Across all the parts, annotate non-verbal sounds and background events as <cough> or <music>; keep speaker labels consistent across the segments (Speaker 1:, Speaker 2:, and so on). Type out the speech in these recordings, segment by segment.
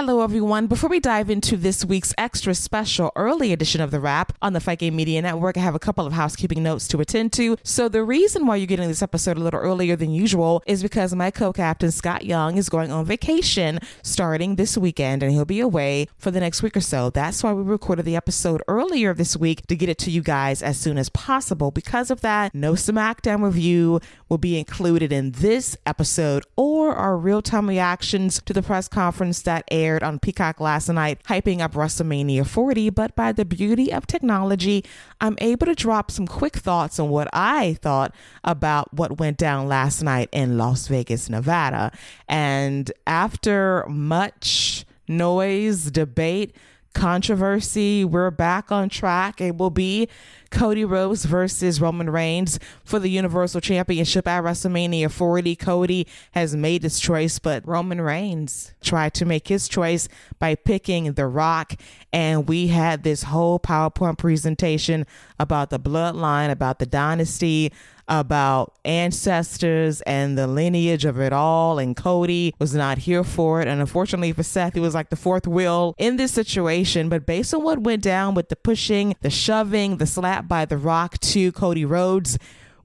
Speaker 1: Hello, everyone. Before we dive into this week's extra special early edition of The Wrap on the Fight Game Media Network, I have a couple of housekeeping notes to attend to. So, the reason why you're getting this episode a little earlier than usual is because my co captain, Scott Young, is going on vacation starting this weekend and he'll be away for the next week or so. That's why we recorded the episode earlier this week to get it to you guys as soon as possible. Because of that, no SmackDown review will be included in this episode or our real time reactions to the press conference that aired aired on Peacock last night, hyping up WrestleMania 40. But by the beauty of technology, I'm able to drop some quick thoughts on what I thought about what went down last night in Las Vegas, Nevada. And after much noise, debate, controversy. We're back on track. It will be Cody Rhodes versus Roman Reigns for the Universal Championship at WrestleMania 40. Cody has made his choice, but Roman Reigns tried to make his choice by picking The Rock. And we had this whole PowerPoint presentation about the bloodline, about the dynasty, about ancestors and the lineage of it all. And Cody was not here for it. And unfortunately for Seth, he was like the fourth wheel in this situation. But based on what went down with the pushing, the shoving, the slap by The Rock to Cody Rhodes,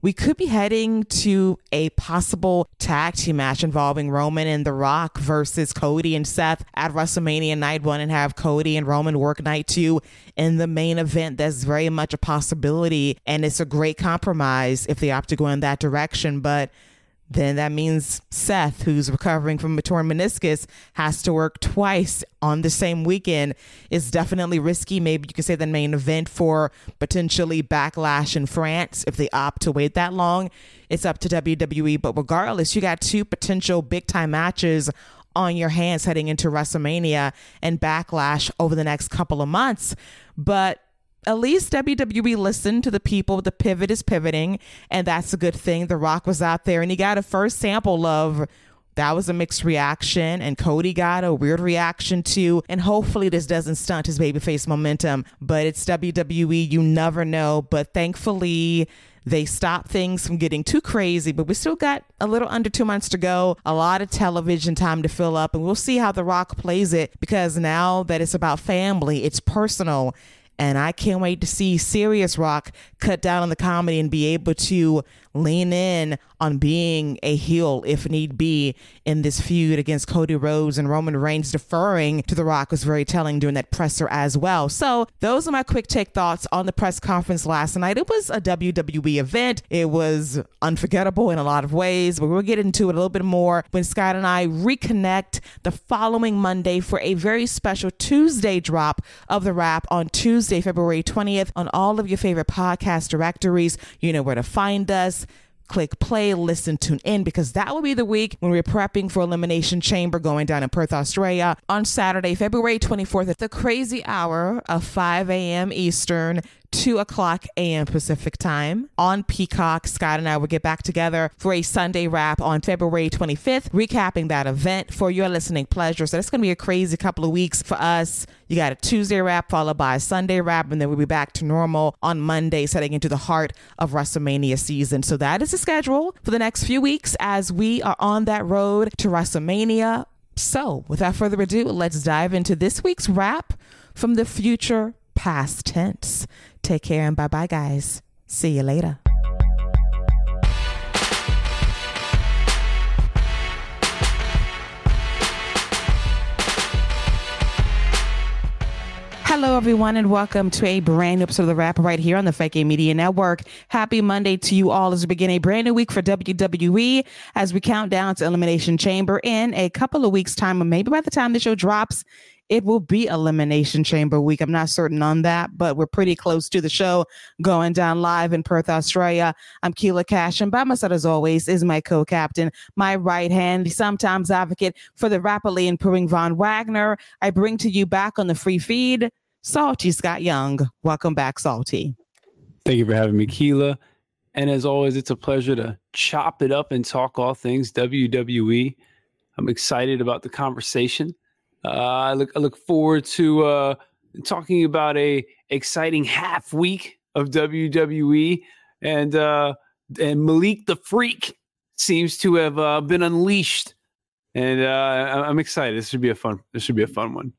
Speaker 1: we could be heading to a possible tag team match involving Roman and The Rock versus Cody and Seth at WrestleMania Night 1 and have Cody and Roman work Night 2 in the main event. That's very much a possibility. And it's a great compromise if they opt to go in that direction. But then that means Seth, who's recovering from a torn meniscus, has to work twice on the same weekend. It's definitely risky. Maybe you could say the main event for potentially backlash in France if they opt to wait that long. It's up to WWE. But regardless, you got two potential big time matches on your hands heading into WrestleMania and backlash over the next couple of months. But at least WWE listened to the people. The pivot is pivoting, and that's a good thing. The Rock was out there, and he got a first sample of that was a mixed reaction, and Cody got a weird reaction too. And hopefully, this doesn't stunt his babyface momentum. But it's WWE, you never know. But thankfully, they stopped things from getting too crazy, but we still got a little under two months to go, a lot of television time to fill up, and we'll see how The Rock plays it because now that it's about family, it's personal, and I can't wait to see Serious Rock cut down on the comedy and be able to lean in on being a heel if need be in this feud against Cody Rhodes and Roman Reigns deferring to The Rock was very telling during that presser as well. So those are my quick take thoughts on the press conference last night. It was a WWE event. It was unforgettable in a lot of ways, but we'll get into it a little bit more when Scott and I reconnect the following Monday for a very special Tuesday drop of the wrap on Tuesday, February 20th on all of your favorite podcast directories. You know where to find us click play, listen, tune in, because that will be the week when we're prepping for Elimination Chamber going down in Perth, Australia on Saturday, February 24th at the crazy hour of 5 a.m. Eastern, 2 o'clock a.m. Pacific time on Peacock. Scott and I will get back together for a Sunday wrap on February 25th, recapping that event for your listening pleasure. So it's going to be a crazy couple of weeks for us. You got a Tuesday wrap followed by a Sunday wrap, and then we'll be back to normal on Monday, setting into the heart of WrestleMania season. So that is the schedule for the next few weeks as we are on that road to WrestleMania. So without further ado, let's dive into this week's wrap from the future past tense. Take care and bye bye, guys. See you later. Hello, everyone, and welcome to a brand new episode of The Wrap right here on the Fake Media Network. Happy Monday to you all as we begin a brand new week for WWE as we count down to Elimination Chamber in a couple of weeks' time, or maybe by the time the show drops, it will be Elimination Chamber week. I'm not certain on that, but we're pretty close to the show going down live in Perth, Australia. I'm Keila Cash, and by my side, as always, is my co captain, my right hand, sometimes advocate for the rapidly improving Von Wagner. I bring to you back on the free feed, Salty Scott Young. Welcome back, Salty.
Speaker 2: Thank you for having me, Keila. And as always, it's a pleasure to chop it up and talk all things WWE. I'm excited about the conversation. Uh, I look I look forward to uh, talking about a exciting half week of WWE and uh, and Malik the Freak seems to have uh, been unleashed and uh, I'm excited. This should be a fun. This should be a fun one.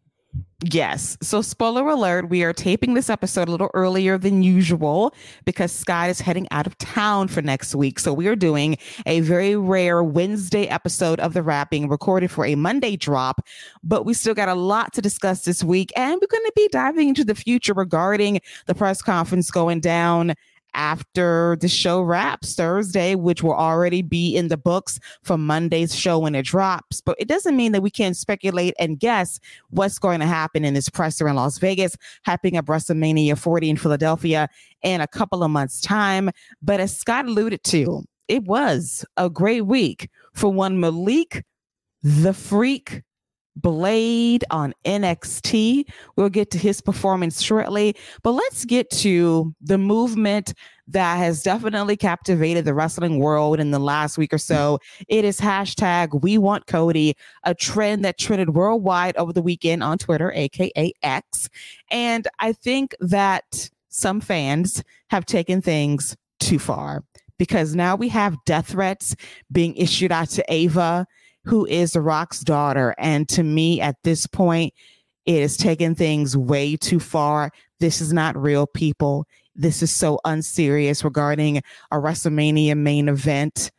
Speaker 1: Yes. So, spoiler alert, we are taping this episode a little earlier than usual because Scott is heading out of town for next week. So, we are doing a very rare Wednesday episode of The Wrap being recorded for a Monday drop. But we still got a lot to discuss this week. And we're going to be diving into the future regarding the press conference going down after the show wraps Thursday, which will already be in the books for Monday's show when it drops. But it doesn't mean that we can't speculate and guess what's going to happen in this presser in Las Vegas, happening at WrestleMania 40 in Philadelphia in a couple of months' time. But as Scott alluded to, it was a great week for one Malik the Freak Blade on NXT. We'll get to his performance shortly, but let's get to the movement that has definitely captivated the wrestling world in the last week or so. It is hashtag we want Cody, a trend that trended worldwide over the weekend on Twitter, aka X. And I think that some fans have taken things too far because now we have death threats being issued out to Ava who is The Rock's daughter. And to me, at this point, it has taken things way too far. This is not real people. This is so unserious regarding a WrestleMania main event.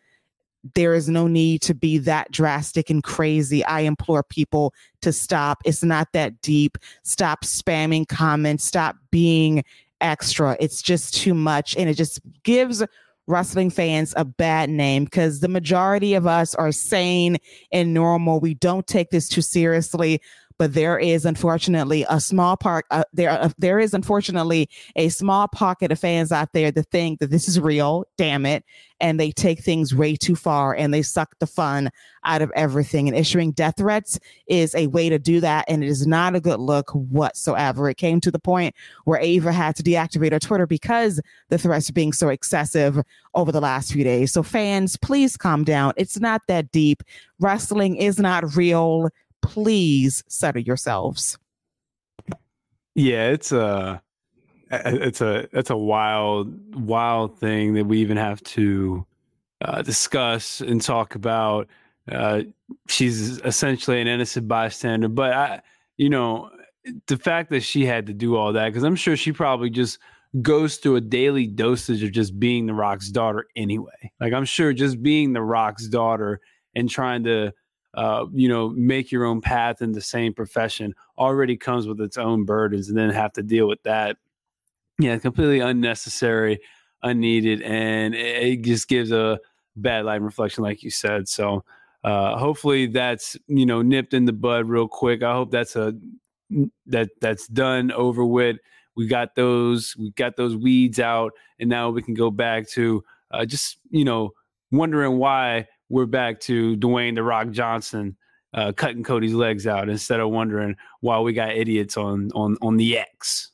Speaker 1: There is no need to be that drastic and crazy. I implore people to stop. It's not that deep. Stop spamming comments. Stop being extra. It's just too much. And it just gives wrestling fans a bad name because the majority of us are sane and normal. We don't take this too seriously but there is unfortunately a small part uh, there uh, there is unfortunately a small pocket of fans out there that think that this is real damn it and they take things way too far and they suck the fun out of everything. And issuing death threats is a way to do that and it is not a good look whatsoever. It came to the point where ava had to deactivate her twitter because the threats are being so excessive over the last few days. So fans please calm down. It's not that deep. Wrestling is not real please settle yourselves.
Speaker 2: Yeah, it's a it's a it's a wild wild thing that we even have to uh, discuss and talk about. Uh, she's essentially an innocent bystander, but I, you know, the fact that she had to do all that because I'm sure she probably just goes through a daily dosage of just being the Rock's daughter anyway. Like I'm sure just being the Rock's daughter and trying to uh, you know, make your own path in the same profession already comes with its own burdens, and then have to deal with that. Yeah, completely unnecessary, unneeded, and it just gives a bad light reflection, like you said. So, uh, hopefully, that's you know nipped in the bud real quick. I hope that's a that that's done over with. We got those we got those weeds out, and now we can go back to uh, just you know wondering why we're back to Dwayne the Rock Johnson uh, cutting Cody's legs out instead of wondering why we got idiots on on on the X.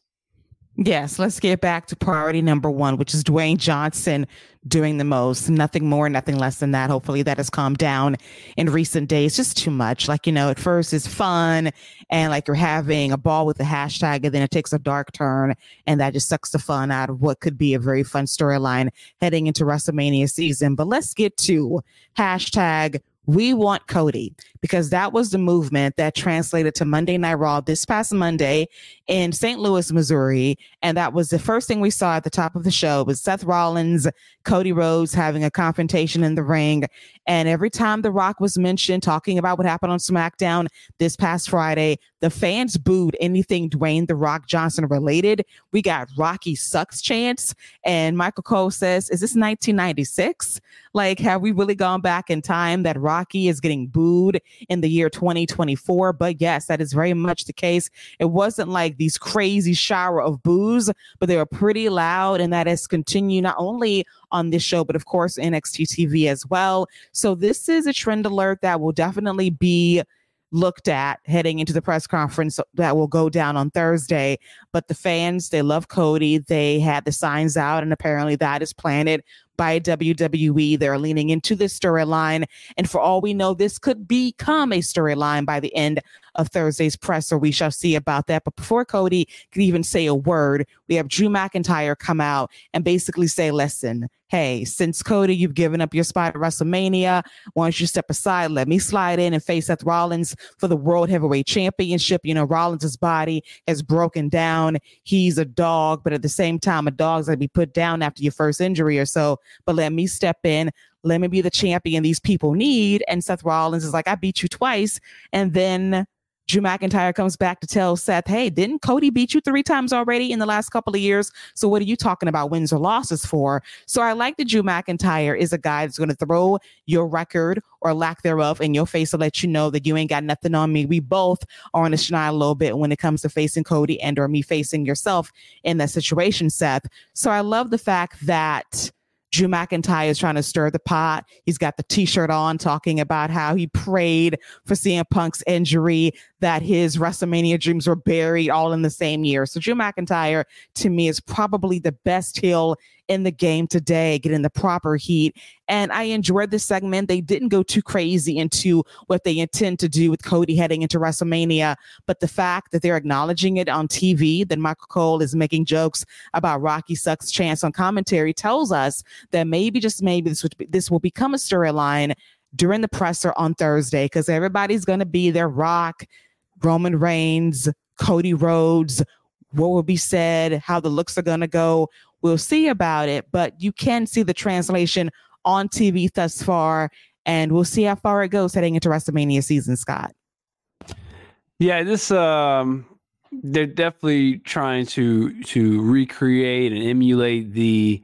Speaker 1: Yes, let's get back to priority number one, which is Dwayne Johnson doing the most. Nothing more, nothing less than that. Hopefully that has calmed down in recent days. Just too much. Like, you know, at first it's fun and like you're having a ball with the hashtag and then it takes a dark turn and that just sucks the fun out of what could be a very fun storyline heading into WrestleMania season. But let's get to hashtag we want Cody because that was the movement that translated to Monday Night Raw this past Monday in St. Louis, Missouri. And that was the first thing we saw at the top of the show was Seth Rollins, Cody Rhodes having a confrontation in the ring. And every time The Rock was mentioned talking about what happened on SmackDown this past Friday, the fans booed anything Dwayne The Rock Johnson related. We got Rocky sucks chants. And Michael Cole says, Is this 1996? Like, have we really gone back in time that Rocky is getting booed in the year 2024? But yes, that is very much the case. It wasn't like these crazy shower of boos, but they were pretty loud. And that has continued not only on this show, but of course, NXT TV as well. So this is a trend alert that will definitely be looked at heading into the press conference that will go down on Thursday. But the fans, they love Cody. They had the signs out, and apparently that is planted by WWE. They're leaning into this storyline. And for all we know, this could become a storyline by the end of Thursday's presser. We shall see about that. But before Cody could even say a word, we have Drew McIntyre come out and basically say, listen, hey, since Cody, you've given up your spot at WrestleMania. Why don't you step aside? Let me slide in and face Seth Rollins for the World Heavyweight Championship. You know, Rollins' body has broken down. He's a dog, but at the same time, a dog's gonna be put down after your first injury or so. But let me step in. Let me be the champion these people need. And Seth Rollins is like, I beat you twice. And then Drew McIntyre comes back to tell Seth, hey, didn't Cody beat you three times already in the last couple of years? So what are you talking about wins or losses for? So I like that Drew McIntyre is a guy that's going to throw your record or lack thereof in your face to let you know that you ain't got nothing on me. We both are on the schneid a little bit when it comes to facing Cody and or me facing yourself in that situation, Seth. So I love the fact that Drew McIntyre is trying to stir the pot. He's got the t-shirt on talking about how he prayed for CM Punk's injury, that his WrestleMania dreams were buried all in the same year. So Drew McIntyre to me is probably the best heel in the game today, getting the proper heat. And I enjoyed this segment. They didn't go too crazy into what they intend to do with Cody heading into WrestleMania, but the fact that they're acknowledging it on TV, that Michael Cole is making jokes about Rocky Sucks chance on commentary tells us that maybe just maybe this would be, this will become a storyline during the presser on Thursday because everybody's going to be there. Rock, Roman Reigns, Cody Rhodes, what will be said, how the looks are going to go. We'll see about it, but you can see the translation on TV thus far, and we'll see how far it goes heading into WrestleMania season, Scott.
Speaker 2: Yeah, this um they're definitely trying to to recreate and emulate the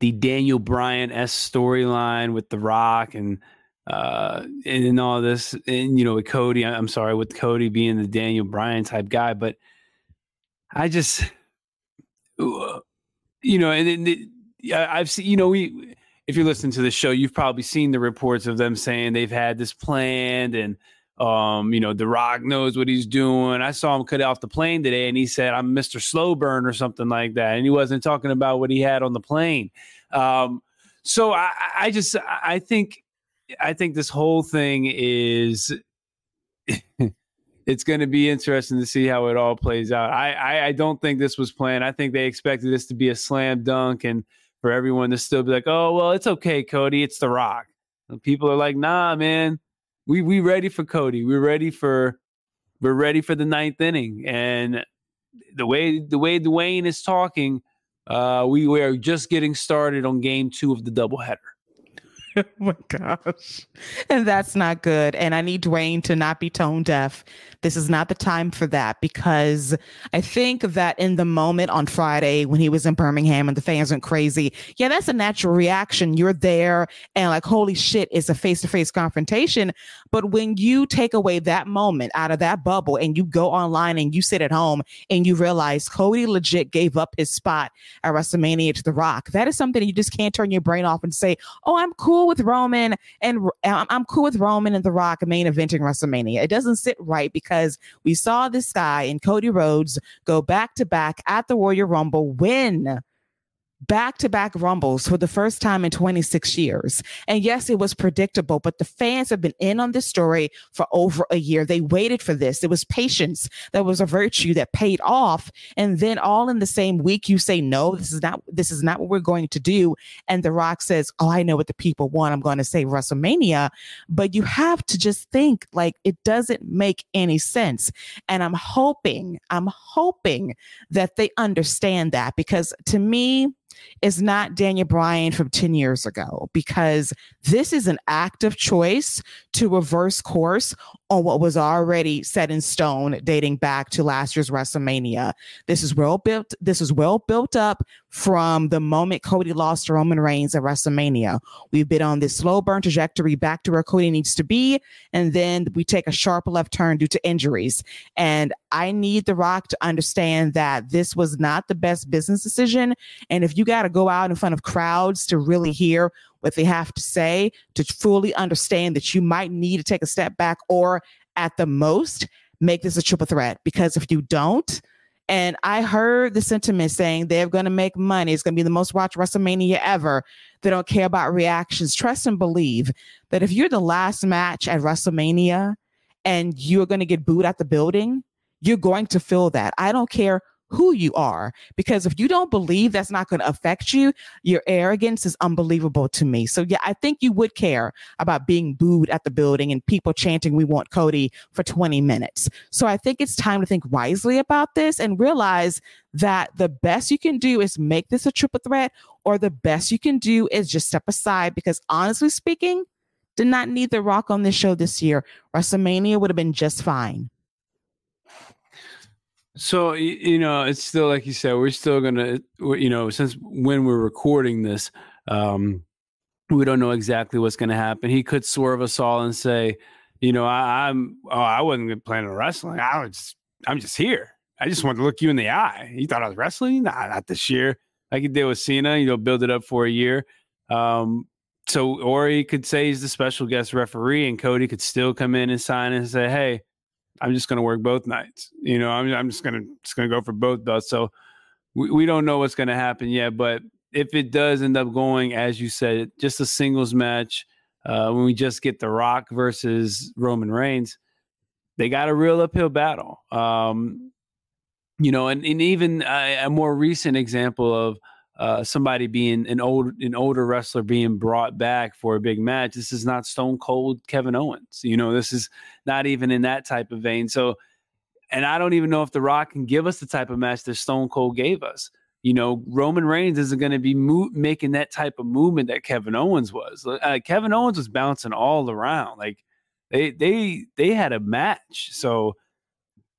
Speaker 2: the Daniel Bryan s storyline with The Rock and uh and, and all this and you know with Cody I'm sorry with Cody being the Daniel Bryan type guy but I just you know, and, and I've seen, you know, we, if you're listening to the show, you've probably seen the reports of them saying they've had this planned and, um, you know, The Rock knows what he's doing. I saw him cut off the plane today and he said, I'm Mr. Slow Burn or something like that. And he wasn't talking about what he had on the plane. Um, so I, I just, I think, I think this whole thing is it's going to be interesting to see how it all plays out. I, I, I don't think this was planned. I think they expected this to be a slam dunk and for everyone to still be like, oh well, it's okay, Cody. It's The Rock. And people are like, nah, man, we we ready for Cody. We're ready for we're ready for the ninth inning. And the way the way Dwayne is talking, uh, we, we are just getting started on game two of the doubleheader. <laughs>
Speaker 1: oh my gosh. And that's not good. And I need Dwayne to not be tone deaf this is not the time for that because I think that in the moment on Friday when he was in Birmingham and the fans went crazy, yeah, that's a natural reaction. You're there and like, holy shit, it's a face to face confrontation. But when you take away that moment out of that bubble and you go online and you sit at home and you realize Cody legit gave up his spot at WrestleMania to The Rock, that is something you just can't turn your brain off and say, oh, I'm cool with Roman and um, I'm cool with Roman and The Rock main eventing WrestleMania. It doesn't sit right because we saw this guy in Cody Rhodes go back to back at the Royal Rumble, win back to back rumbles for the first time in 26 years. And yes, it was predictable, but the fans have been in on this story for over a year. They waited for this. It was patience that was a virtue that paid off. And then all in the same week, you say, no, this is not, this is not what we're going to do. And The Rock says, oh, I know what the people want. I'm going to say WrestleMania. But you have to just think like it doesn't make any sense. And I'm hoping, I'm hoping that they understand that because to me, is not Daniel Bryan from 10 years ago because this is an active choice to reverse course on what was already set in stone dating back to last year's WrestleMania. This is well built. This is well built up from the moment Cody lost to Roman Reigns at WrestleMania. We've been on this slow burn trajectory back to where Cody needs to be. And then we take a sharp left turn due to injuries. And I need The Rock to understand that this was not the best business decision. And if you got to go out in front of crowds to really hear what they have to say, to fully understand that you might need to take a step back or at the most make this a triple threat. Because if you don't, and I heard the sentiment saying they're going to make money. It's going to be the most watched WrestleMania ever. They don't care about reactions. Trust and believe that if you're the last match at WrestleMania and you're going to get booed at the building, you're going to feel that. I don't care who you are. Because if you don't believe that's not going to affect you, your arrogance is unbelievable to me. So, yeah, I think you would care about being booed at the building and people chanting, We want Cody for 20 minutes. So, I think it's time to think wisely about this and realize that the best you can do is make this a triple threat, or the best you can do is just step aside. Because honestly speaking, did not need The Rock on this show this year. WrestleMania would have been just fine.
Speaker 2: So you know, it's still like you said, we're still gonna, you know, since when we're recording this, um, we don't know exactly what's gonna happen. He could swerve us all and say, you know, I, am oh, I wasn't planning on wrestling. I was, I'm just here. I just wanted to look you in the eye. You thought I was wrestling? Nah, not this year. Like he did with Cena, you know, build it up for a year. Um, so, or he could say he's the special guest referee, and Cody could still come in and sign and say, "Hey, I'm just going to work both nights. You know, I'm, I'm just going to just going to go for both belts. So we, we don't know what's going to happen yet, but if it does end up going as you said, just a singles match, uh, when we just get The Rock versus Roman Reigns, they got a real uphill battle. Um, you know, and, and even a, a more recent example of uh, somebody being an old an older wrestler being brought back for a big match. This is not Stone Cold Kevin Owens. You know, this is not even in that type of vein. So, and I don't even know if The Rock can give us the type of match that Stone Cold gave us. You know, Roman Reigns isn't going to be mo- making that type of movement that Kevin Owens was. Uh, Kevin Owens was bouncing all around. Like they they they had a match. So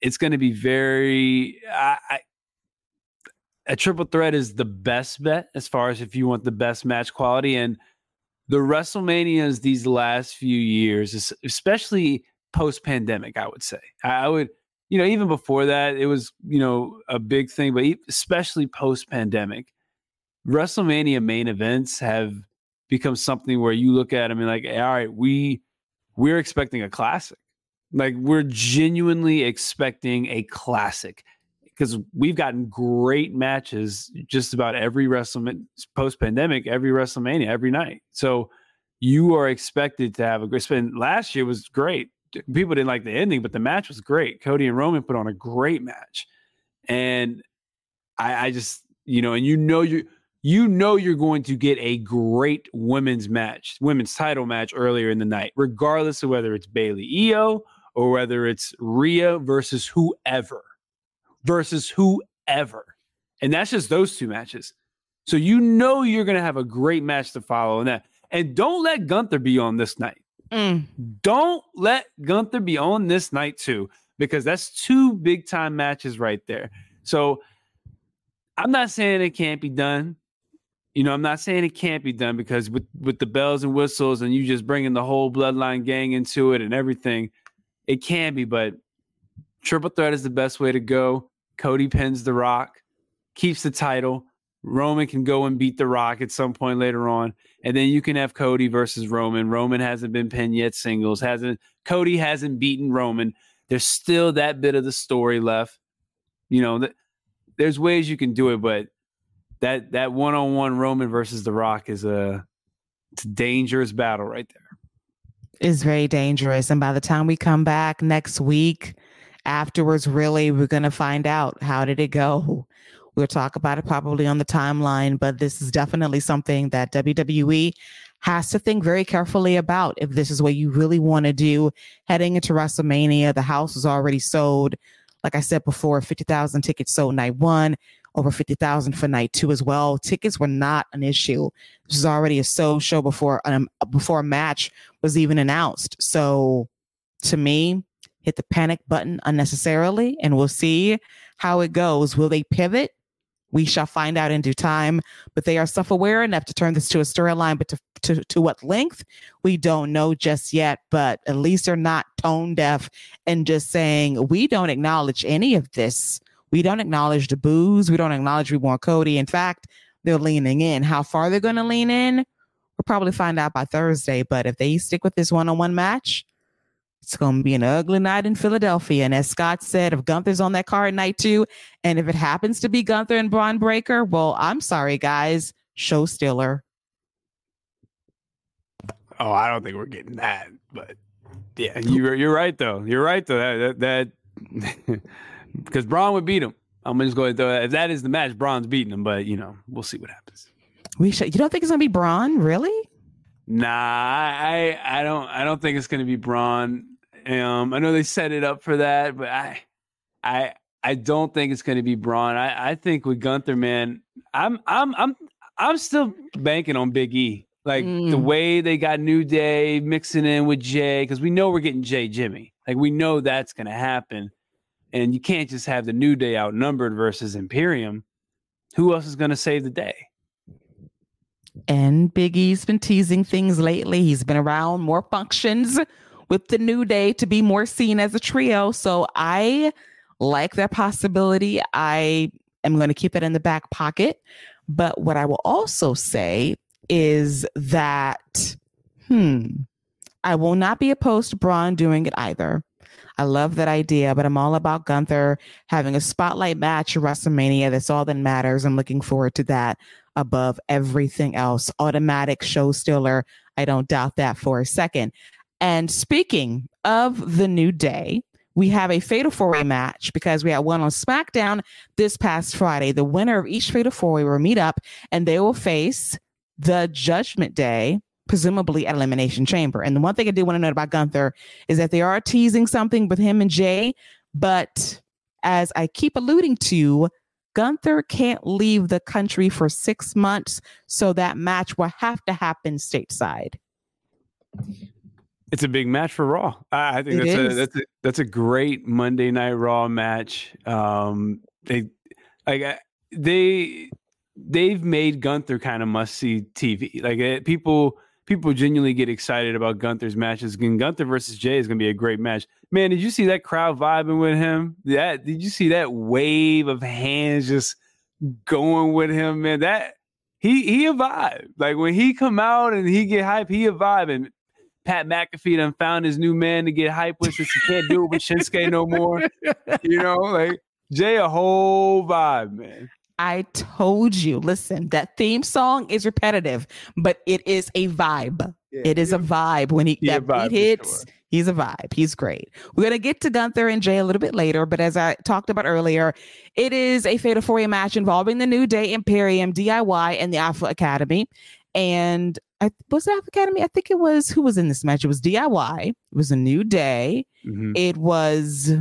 Speaker 2: it's going to be very. I, I a triple threat is the best bet as far as if you want the best match quality. And the WrestleManias these last few years, especially post pandemic, I would say, I would, you know, even before that, it was, you know, a big thing, but especially post pandemic, WrestleMania main events have become something where you look at them and like, all right, we we're expecting a classic. Like we're genuinely expecting a classic because we've gotten great matches just about every WrestleMania post pandemic, every WrestleMania, every night. So you are expected to have a great spin. Last year was great. People didn't like the ending, but the match was great. Cody and Roman put on a great match. And I, I just, you know, and you know you you know you're going to get a great women's match, women's title match earlier in the night, regardless of whether it's Bayley Iyo or whether it's Rhea versus whoever versus whoever. And that's just those two matches. So you know you're going to have a great match to follow in that. And don't let Gunther be on this night. Mm. Don't let Gunther be on this night too, because that's two big time matches right there. So I'm not saying it can't be done. You know, I'm not saying it can't be done because with with the bells and whistles and you just bringing the whole bloodline gang into it and everything, it can be. But triple threat is the best way to go. Cody pins The Rock, keeps the title. Roman can go and beat The Rock at some point later on, and then you can have Cody versus Roman. Roman hasn't been pinned yet singles. Hasn't Cody hasn't beaten Roman. There's still that bit of the story left. You know, th- there's ways you can do it, but that that one on one Roman versus The Rock is a it's a dangerous battle right there.
Speaker 1: It's very dangerous, and by the time we come back next week, afterwards, really, we're going to find out how did it go. We'll talk about it probably on the timeline, but this is definitely something that WWE has to think very carefully about if this is what you really want to do heading into WrestleMania. The house is already sold. Like I said before, 50,000 tickets sold night one, over 50,000 for night two as well. Tickets were not an issue. This was already a sold show before um, before a match was even announced. So to me, hit the panic button unnecessarily and we'll see how it goes. Will they pivot? We shall find out in due time, but they are self aware enough to turn this to a storyline, but to, to, to what length, we don't know just yet. But at least they're not tone deaf and just saying, we don't acknowledge any of this. We don't acknowledge the booze. We don't acknowledge we want Cody. In fact, they're leaning in. How far they're going to lean in, we'll probably find out by Thursday. But if they stick with this one on one match, it's going to be an ugly night in Philadelphia. And as Scott said, if Gunther's on that card at night too, and if it happens to be Gunther and Bron Breakker, well, I'm sorry, guys. Show stiller.
Speaker 2: Oh, I don't think we're getting that. But yeah, you're you're right though. You're right though. That that because <laughs> Bron would beat him. I'm just going to throw that. If that is the match, Bron's beating him, but you know, we'll see what happens.
Speaker 1: We should. You don't think it's gonna be Bron, really?
Speaker 2: Nah, I I don't I don't think it's gonna be Bron. Um, I know they set it up for that, but I I I don't think it's gonna be Bron. I I think with Gunther, man, I'm I'm I'm I'm still banking on Big E. Like mm. the way they got New Day mixing in with Jey, because we know we're getting Jey Jimmy. Like we know that's gonna happen. And you can't just have the New Day outnumbered versus Imperium. Who else is going to save the day?
Speaker 1: And Big E's been teasing things lately. He's been around more functions with the New Day to be more seen as a trio. So I like that possibility. I am going to keep it in the back pocket. But what I will also say is that, hmm, I will not be opposed to Bron doing it either. I love that idea, but I'm all about Gunther having a spotlight match at WrestleMania. That's all that matters. I'm looking forward to that above everything else. Automatic show stealer. I don't doubt that for a second. And speaking of the new day, we have a fatal four way match because we had one on SmackDown this past Friday. The winner of each fatal four way will meet up and they will face the Judgment Day presumably at Elimination Chamber. And the one thing I do want to note about Gunther is that they are teasing something with him and Jey, but as I keep alluding to, Gunther can't leave the country for six months, so that match will have to happen stateside.
Speaker 2: It's a big match for Raw. I think that's a, that's a that's a great Monday Night Raw match. Um, they like they they've made Gunther kind of must see TV. Like it, people people genuinely get excited about Gunther's matches. And Gunther versus Jey is going to be a great match. Man, did you see that crowd vibing with him? That did you see that wave of hands just going with him? Man, that he he a vibe. Like when he come out and he get hype, he a vibe. And Pat McAfee done found his new man to get hype with since he can't do it with Shinsuke no more. <laughs> You know, like Jey a whole vibe, man.
Speaker 1: I told you, listen, that theme song is repetitive, but it is a vibe. Yeah, it is a vibe when he that beat hits. Sure. He's a vibe. He's great. We're gonna get to Gunther and Jey a little bit later, but as I talked about earlier, it is a Fatal Four Way match involving the New Day, Imperium, DIY, and the Alpha Academy. And I was Alpha Academy. I think it was who was in this match. It was DIY. It was a New Day. Mm-hmm. It was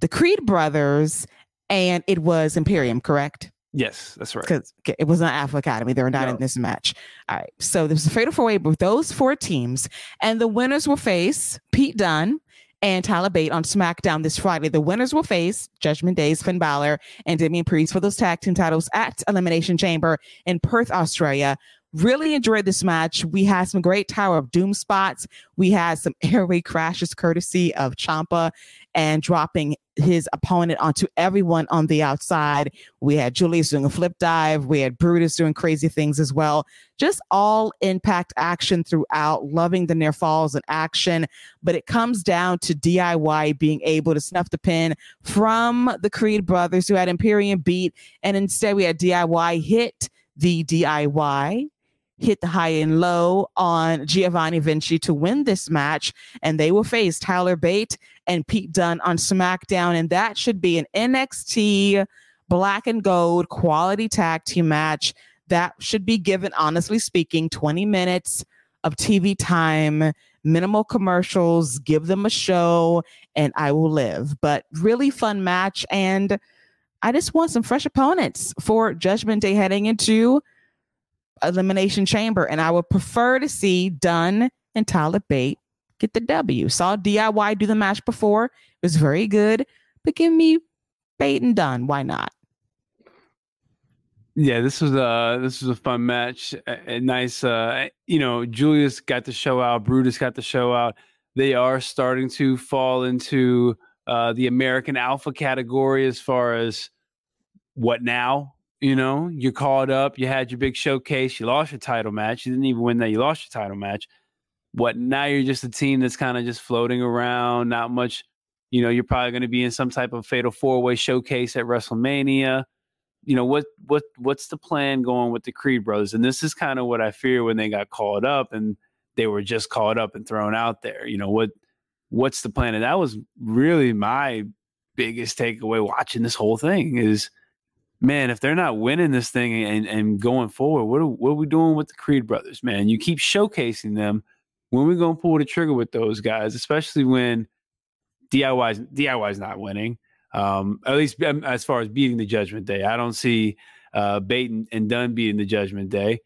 Speaker 1: the Creed brothers and it was Imperium, correct?
Speaker 2: Yes, that's right.
Speaker 1: Because it was not Alpha Academy. They were not no. in this match. All right. So there was a fatal four way with those four teams, and the winners will face Pete Dunne and Tyler Bate on SmackDown this Friday. The winners will face Judgment Day's Finn Balor and Damian Priest for those tag team titles at Elimination Chamber in Perth, Australia. Really enjoyed this match. We had some great Tower of Doom spots. We had some <laughs> airway crashes courtesy of Champa and dropping his opponent onto everyone on the outside. We had Julius doing a flip dive. We had Brutus doing crazy things as well. Just all impact action throughout, loving the near falls and action. But it comes down to DIY being able to snuff the pin from the Creed brothers who had Imperium beat. And instead, we had DIY hit the DIY hit the high and low on Giovanni Vinci to win this match, and they will face Tyler Bate and Pete Dunne on SmackDown, and that should be an NXT black and gold quality tag team match that should be given, honestly speaking, 20 minutes of TV time, minimal commercials, give them a show, and I will live. But really fun match, and I just want some fresh opponents for Judgment Day heading into Elimination Chamber, and I would prefer to see Dunne and Tyler Bate get the W. Saw DIY do the match before; it was very good. But give me Bate and Dunne. Why not?
Speaker 2: Yeah, this was a this was a fun match. A, a nice, uh, you know, Julius got the show out. Brutus got the show out. They are starting to fall into uh, the American Alpha category as far as what now you know, you called up, you had your big showcase, you lost your title match. You didn't even win that, you lost your title match. What now you're just a team that's kind of just floating around, not much, you know, you're probably going to be in some type of fatal four-way showcase at WrestleMania. You know, what what what's the plan going with the Creed brothers? And this is kind of what I fear when they got called up and they were just called up and thrown out there. You know, what what's the plan? And that was really my biggest takeaway watching this whole thing is man, if they're not winning this thing and, and going forward, what are, what are we doing with the Creed brothers, man? You keep showcasing them. When we going to pull the trigger with those guys, especially when DIY's DIY's not winning. Um, at least um, as far as beating the Judgment Day, I don't see uh, and, and Dunne beating the Judgment Day.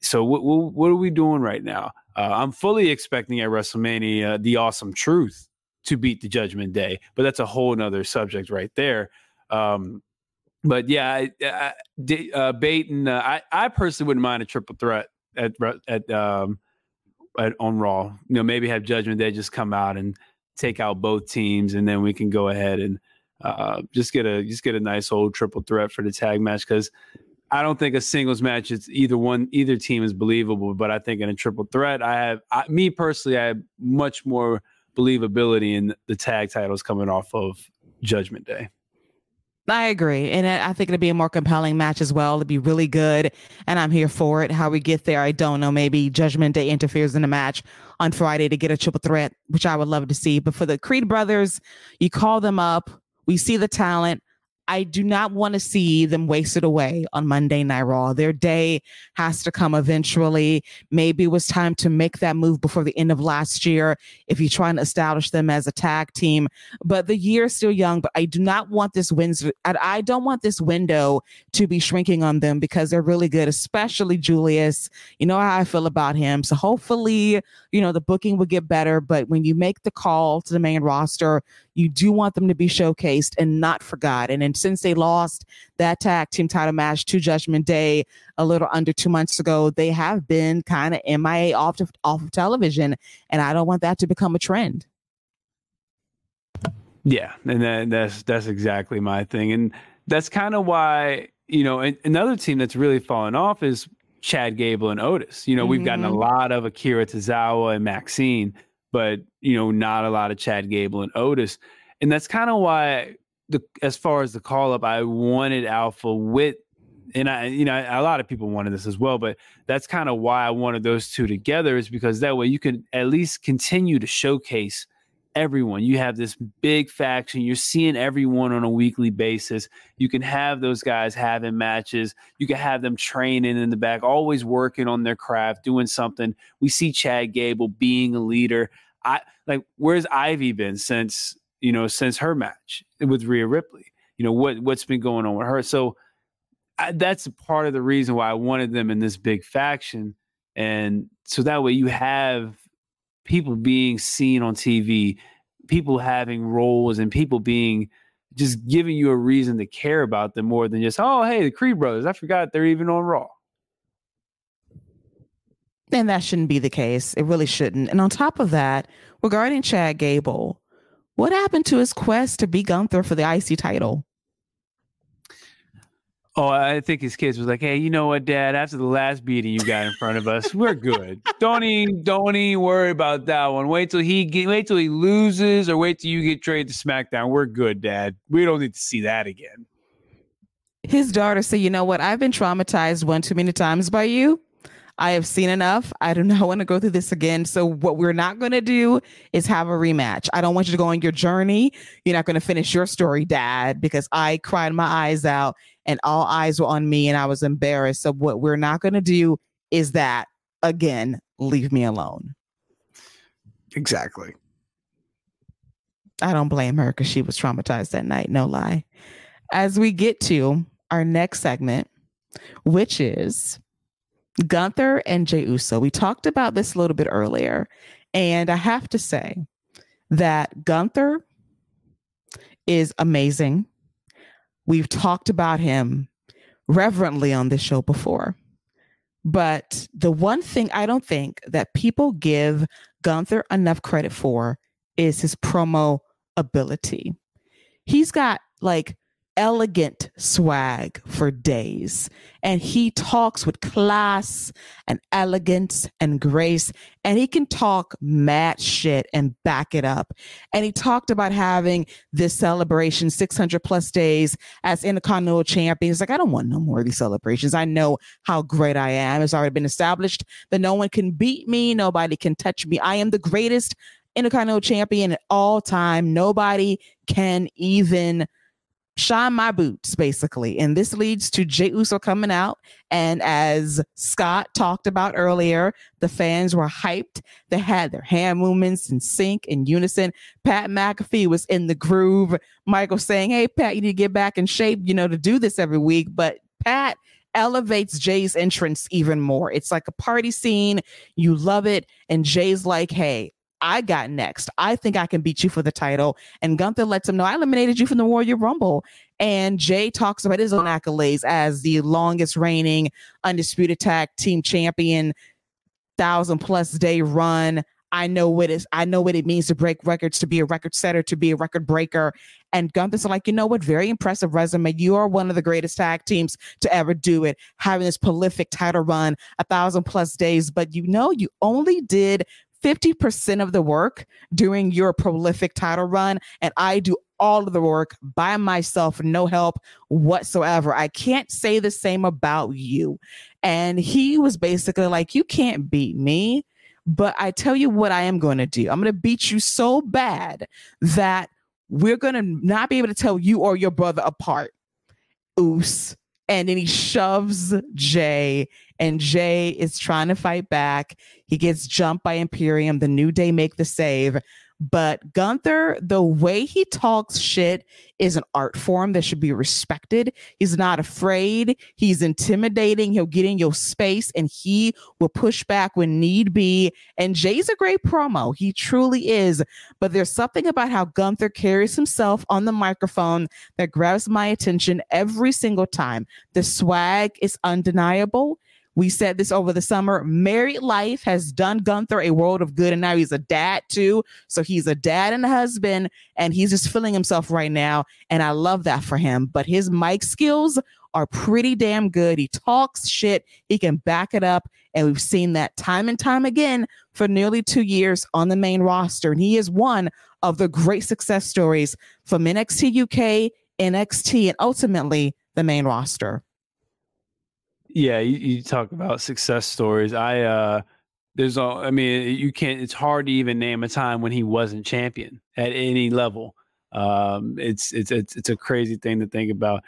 Speaker 2: So what, what, what are we doing right now? Uh, I'm fully expecting at WrestleMania the Awesome Truth to beat the Judgment Day, but that's a whole nother subject right there. Um, but yeah, I, I, uh, Bate and uh, I, I personally wouldn't mind a triple threat at at um at on Raw. You know, maybe have Judgment Day just come out and take out both teams, and then we can go ahead and uh, just get a just get a nice old triple threat for the tag match because I don't think a singles match is either one either team is believable, but I think in a triple threat, I have I, me personally, I have much more believability in the tag titles coming off of Judgment Day.
Speaker 1: I agree. And I think it'd be a more compelling match as well. It'd be really good. And I'm here for it. How we get there, I don't know. Maybe Judgment Day interferes in the match on Friday to get a triple threat, which I would love to see. But for the Creed brothers, you call them up. We see the talent. I do not want to see them wasted away on Monday Night Raw. Their day has to come eventually. Maybe it was time to make that move before the end of last year if you're trying to establish them as a tag team. But the year is still young, but I do not want this window. I don't want this window to be shrinking on them because they're really good, especially Julius. You know how I feel about him. So hopefully, you know, the booking will get better. But when you make the call to the main roster, you do want them to be showcased and not forgotten. And since they lost that tag team title match to Judgment Day a little under two months ago, they have been kind of MIA off of, off of television. And I don't want that to become a trend.
Speaker 2: Yeah, and that, that's that's exactly my thing, and that's kind of why you know another team that's really fallen off is Chad Gable and Otis. You know, mm-hmm. we've gotten a mm-hmm. lot of Akira Tozawa and Maxine, but you know, not a lot of Chad Gable and Otis. And that's kind of why the as far as the call up, I wanted Alpha with and I, you know, a lot of people wanted this as well, but that's kind of why I wanted those two together is because that way you can at least continue to showcase everyone. You have this big faction. You're seeing everyone on a weekly basis. You can have those guys having matches. You can have them training in the back, always working on their craft, doing something. We see Chad Gable being a leader. I like where's Ivy been since you know since her match with Rhea Ripley? You know what what's been going on with her? So I, that's part of the reason why I wanted them in this big faction, and so that way you have people being seen on TV, people having roles, and people being just giving you a reason to care about them more than just, oh, hey, the Creed brothers, I forgot they're even on Raw.
Speaker 1: And that shouldn't be the case. It really shouldn't. And on top of that, regarding Chad Gable, what happened to his quest to be Gunther for the IC title?
Speaker 2: Oh, I think his kids was like, "Hey, you know what, Dad? After the last beating you got in front of us, we're good. <laughs> don't even, don't even worry about that one. Wait till he get, wait till he loses, or wait till you get traded to SmackDown. We're good, Dad. We don't need to see that again."
Speaker 1: His daughter said, "You know what? I've been traumatized one too many times by you. I have seen enough. I do <laughs> not want to go through this again. So what we're not going to do is have a rematch. I don't want you to go on your journey. You're not going to finish your story, Dad, because I cried my eyes out." and all eyes were on me and I was embarrassed. So what we're not going to do is that again, leave me alone.
Speaker 2: Exactly.
Speaker 1: I don't blame her because she was traumatized that night. No lie. As we get to our next segment, which is Gunther and Jey Uso. We talked about this a little bit earlier, and I have to say that Gunther is amazing. We've talked about him reverently on this show before. But the one thing I don't think that people give Gunther enough credit for is his promo ability. He's got like elegant swag for days. And he talks with class and elegance and grace. And he can talk mad shit and back it up. And he talked about having this celebration 600 plus days as Intercontinental Champion. He's like, I don't want no more of these celebrations. I know how great I am. It's already been established that no one can beat me, nobody can touch me. I am the greatest Intercontinental Champion at all time. Nobody can even shine my boots, basically. And this leads to Jey Uso coming out. And as Scott talked about earlier, the fans were hyped. They had their hand movements in sync in unison. Pat McAfee was in the groove. Michael saying, Hey, Pat, you need to get back in shape, you know, to do this every week. But Pat elevates Jey's entrance even more. It's like a party scene. You love it. And Jey's like, Hey, I got next. I think I can beat you for the title. And Gunther lets him know I eliminated you from the Royal Rumble. And Jey talks about his own accolades as the longest reigning undisputed tag team champion, thousand plus day run. I know what is I know what it means to break records, to be a record setter, to be a record breaker. And Gunther's like, you know what? Very impressive resume. You are one of the greatest tag teams to ever do it, having this prolific title run, a thousand plus days. But you know, you only did 50% of the work during your prolific title run, and I do all of the work by myself, no help whatsoever. I can't say the same about you. And he was basically like, You can't beat me. But I tell you what, I am going to do. I'm going to beat you so bad that we're going to not be able to tell you or your brother apart. Oos. And then he shoves Jey, and Jey is trying to fight back. He gets jumped by Imperium. The New Day make the save. But Gunther, the way he talks shit is an art form that should be respected. He's not afraid. He's intimidating. He'll get in your space and he will push back when need be. And Jey's a great promo. He truly is. But there's something about how Gunther carries himself on the microphone that grabs my attention every single time. The swag is undeniable. We said this over the summer. Married life has done Gunther a world of good, and now he's a dad too. So he's a dad and a husband, and he's just feeling himself right now. And I love that for him. But his mic skills are pretty damn good. He talks shit, he can back it up. And we've seen that time and time again for nearly two years on the main roster. And he is one of the great success stories from NXT UK, NXT, and ultimately the main roster.
Speaker 2: Yeah, you, you talk about success stories. I uh there's all I mean, you can't it's hard to even name a time when he wasn't champion at any level. Um it's it's it's it's a crazy thing to think about.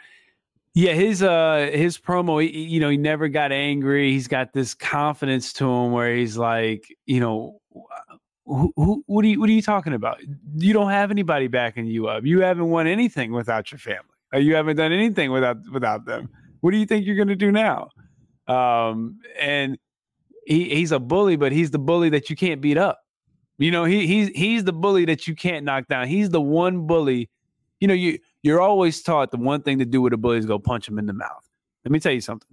Speaker 2: Yeah, his uh his promo, he, you know, he never got angry. He's got this confidence to him where he's like, you know, who, who, what are you what are you talking about? You don't have anybody backing you up. You haven't won anything without your family. You haven't done anything without without them. What do you think you're going to do now? Um, and he, he's a bully, but he's the bully that you can't beat up. You know, he he's he's the bully that you can't knock down. He's the one bully. You know, you you're always taught the one thing to do with a bully is go punch him in the mouth. Let me tell you something.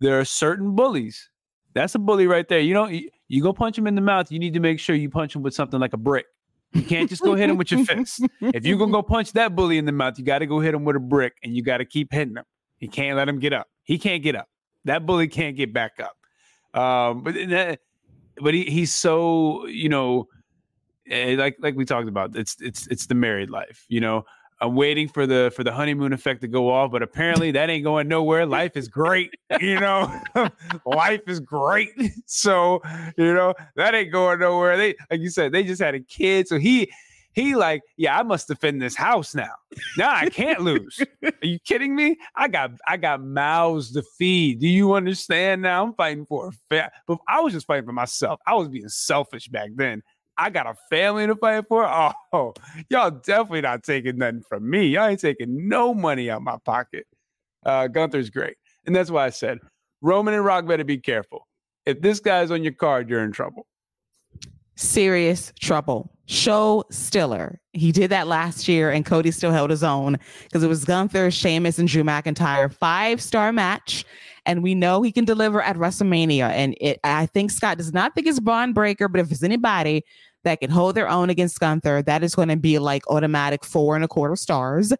Speaker 2: There are certain bullies. That's a bully right there. You know, you, you go punch him in the mouth. You need to make sure you punch him with something like a brick. You can't just go hit him with your fist. If you're gonna go punch that bully in the mouth, you got to go hit him with a brick, and you got to keep hitting him. You can't let him get up. He can't get up. That bully can't get back up. Um, but that, but he, he's so you know, eh, like like we talked about. It's it's it's the married life. You know, I'm waiting for the for the honeymoon effect to go off, but apparently that ain't going nowhere. Life is great, you know. <laughs> Life is great. <laughs> So, you know, that ain't going nowhere. They like you said, they just had a kid. So he he like, yeah, I must defend this house now. Now I can't lose. Are you kidding me? I got I got mouths to feed. Do you understand now? I'm fighting for a fair, but I was just fighting for myself. I was being selfish back then. I got a family to fight for. Oh, y'all definitely not taking nothing from me. Y'all ain't taking no money out my pocket. Uh, Gunther's great. And that's why I said Roman and Rock better be careful. If this guy's on your card, you're in trouble.
Speaker 1: Serious trouble. Show Stiller. He did that last year, and Cody still held his own because it was Gunther, Sheamus, and Drew McIntyre. Five star match. And we know he can deliver at WrestleMania. And it, I think Scott does not think it's Bron Breakker, but if there's anybody that can hold their own against Gunther, that is going to be like automatic four and a quarter stars.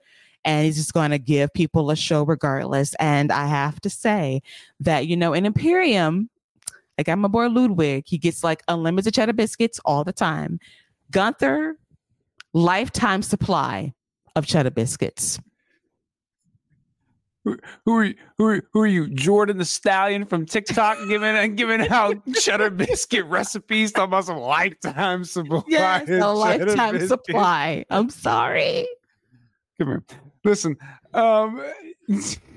Speaker 1: And he's just going to give people a show regardless. And I have to say that, you know, in Imperium, like I'm a boy Ludwig, he gets like unlimited cheddar biscuits all the time. Gunther, lifetime supply of cheddar biscuits.
Speaker 2: Who, who are you, who are, who are you? Jordan the Stallion from TikTok giving <laughs> giving out cheddar biscuit recipes, talking about some lifetime supply.
Speaker 1: Yes, a lifetime supply. I'm sorry.
Speaker 2: Come here. Listen, um, <laughs>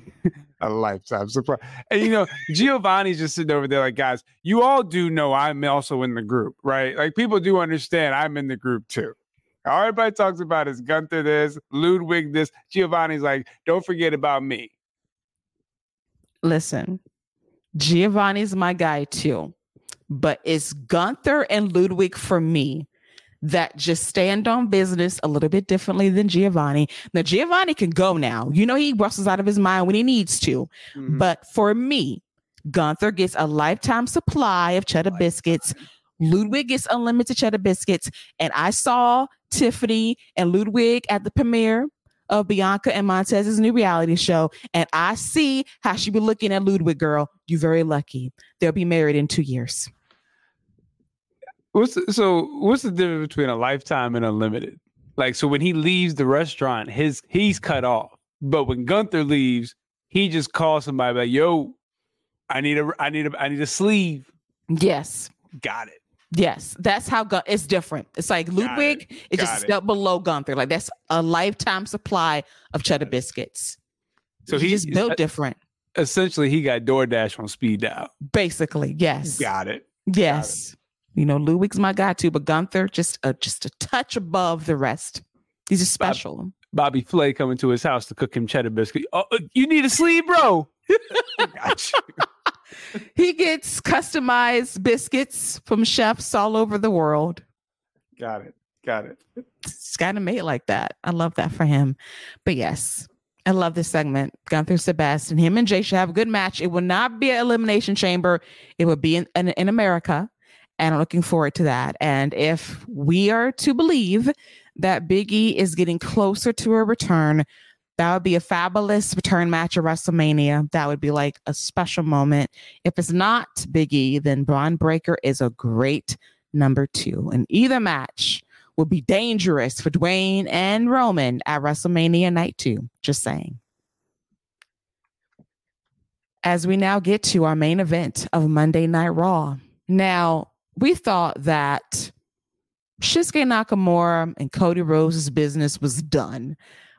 Speaker 2: a lifetime supply. And you know, Giovanni's just sitting over there like, guys, you all do know I'm also in the group, right? Like people do understand I'm in the group too. All everybody talks about is Gunther this, Ludwig this. Giovanni's like, don't forget about me.
Speaker 1: Listen, Giovanni's my guy too, but it's Gunther and Ludwig for me that just stand on business a little bit differently than Giovanni. Now, Giovanni can go now. You know, he wrestles out of his mind when he needs to.
Speaker 2: Mhm.
Speaker 1: But for me, Gunther gets a lifetime supply of cheddar biscuits. Ludwig gets unlimited cheddar biscuits. And I saw Tiffany and Ludwig at the premiere of Bianca and Montez's new reality show. And I see how she be looking at Ludwig, girl. You very lucky. They'll be married in two years.
Speaker 2: What's the, so? What's the difference between a lifetime and unlimited? Like, so when he leaves the restaurant, his he's cut off. But when Gunther leaves, he just calls somebody like, "Yo, I need a, I need a, I need a sleeve."
Speaker 1: Yes.
Speaker 2: Got it.
Speaker 1: Yes, that's how Gun- it's different. It's like Ludwig is just
Speaker 2: Got
Speaker 1: a step below Gunther. Like that's a lifetime supply of cheddar biscuits.
Speaker 2: So
Speaker 1: he
Speaker 2: he's
Speaker 1: just built different.
Speaker 2: essentially he got DoorDash on speed dial.
Speaker 1: Basically, yes,
Speaker 2: Got it.
Speaker 1: yes. You know, Ludwig's my guy too, but Gunther just a just a touch above the rest. He's just
Speaker 2: Bob-
Speaker 1: special.
Speaker 2: Bobby Flay coming to his house to cook him cheddar biscuit. Oh, uh, you need a sleeve, bro. <laughs> <laughs>
Speaker 1: He gets customized biscuits from chefs all over the world.
Speaker 2: Got it. Got it.
Speaker 1: It's kind of made like that. I love that for him. But yes, I love this segment. Gunther Sebastian, him and Jey should have a good match. It will not be an elimination chamber. It will be in, in, in America. And I'm looking forward to that. And if we are to believe that Big E is getting closer to a return, that would be a fabulous return match at WrestleMania. That would be like a special moment. If it's not Big E, then Bron Breakker is a great number two. And either match would be dangerous for Dwayne and Roman at WrestleMania Night 2. Just saying. As we now get to our main event of Monday Night Raw. Now, we thought that Shinsuke Nakamura and Cody Rhodes' business was done.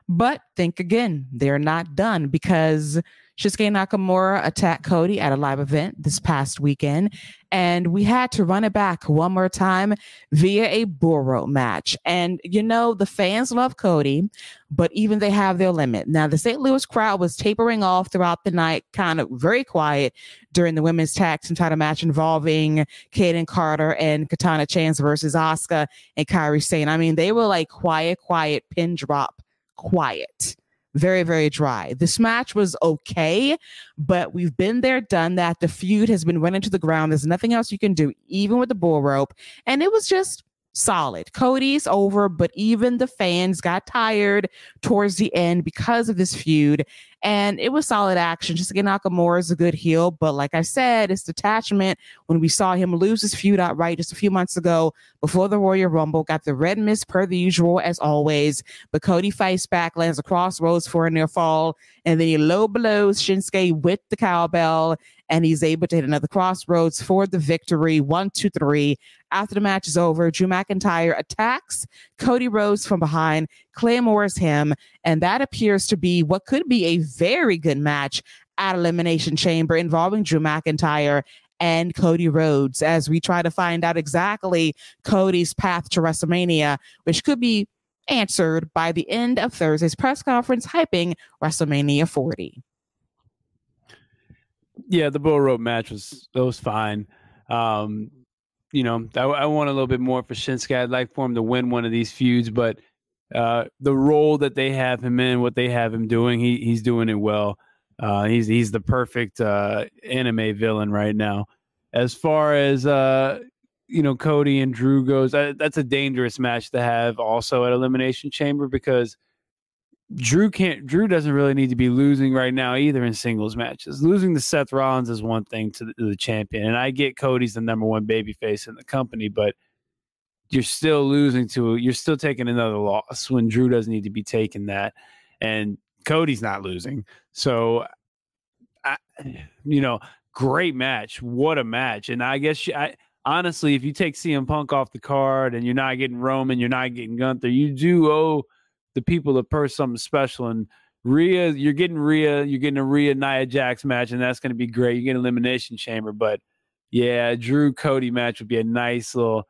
Speaker 1: But think again, they're not done because Shinsuke Nakamura attacked Cody at a live event this past weekend, and we had to run it back one more time via a rope match. And you know, the fans love Cody, but even they have their limit. Now, the St. Louis crowd was tapering off throughout the night, kind of very quiet during the women's tag team title match involving Kayden Carter and Katana Chance versus Asuka and Kairi Sane. I mean, they were like quiet, quiet, pin drop, quiet. Very, very dry. This match was okay, but we've been there, done that. The feud has been run into the ground. There's nothing else you can do, even with the bull rope. And it was just solid. Cody's over, but even the fans got tired towards the end because of this feud. And it was solid action. Just again, Nakamura is a good heel, but like I said, it's detachment. When we saw him lose his feud outright just a few months ago before the Royal Rumble, got the red mist per the usual as always. But Cody fights back, lands a Cross Rhodes for a near fall, and then he low blows Shinsuke with the cowbell, and he's able to hit another Cross Rhodes for the victory. One, two, three. After the match is over, Drew McIntyre attacks Cody Rhodes from behind, claymores him, and that appears to be what could be a very good match at Elimination Chamber involving Drew McIntyre and Cody Rhodes as we try to find out exactly Cody's path to WrestleMania, which could be answered by the end of Thursday's press conference hyping WrestleMania 40.
Speaker 2: Yeah, the bull rope match was that was fine. Um, you know, I, I want a little bit more for Shinsuke. I'd like for him to win one of these feuds, but uh, the role that they have him in, what they have him doing, he he's doing it well. Uh, he's he's the perfect uh, anime villain right now. As far as uh, you know, Cody and Drew goes, that, that's a dangerous match to have also at Elimination Chamber because Drew can't. Drew doesn't really need to be losing right now either in singles matches. Losing to Seth Rollins is one thing to the, to the champion, and I get Cody's the number one babyface in the company, but you're still losing to. You're still taking another loss when Drew doesn't need to be taking that. And Cody's not losing. So, I, you know, great match. What a match. And I guess I, honestly, if you take CM Punk off the card and you're not getting Roman, you're not getting Gunther, you do owe the people of Perth something special. And Rhea, you're getting Rhea, you're getting a Rhea Nia Jax match, and that's going to be great. You get an elimination chamber, but yeah, Drew Cody match would be a nice little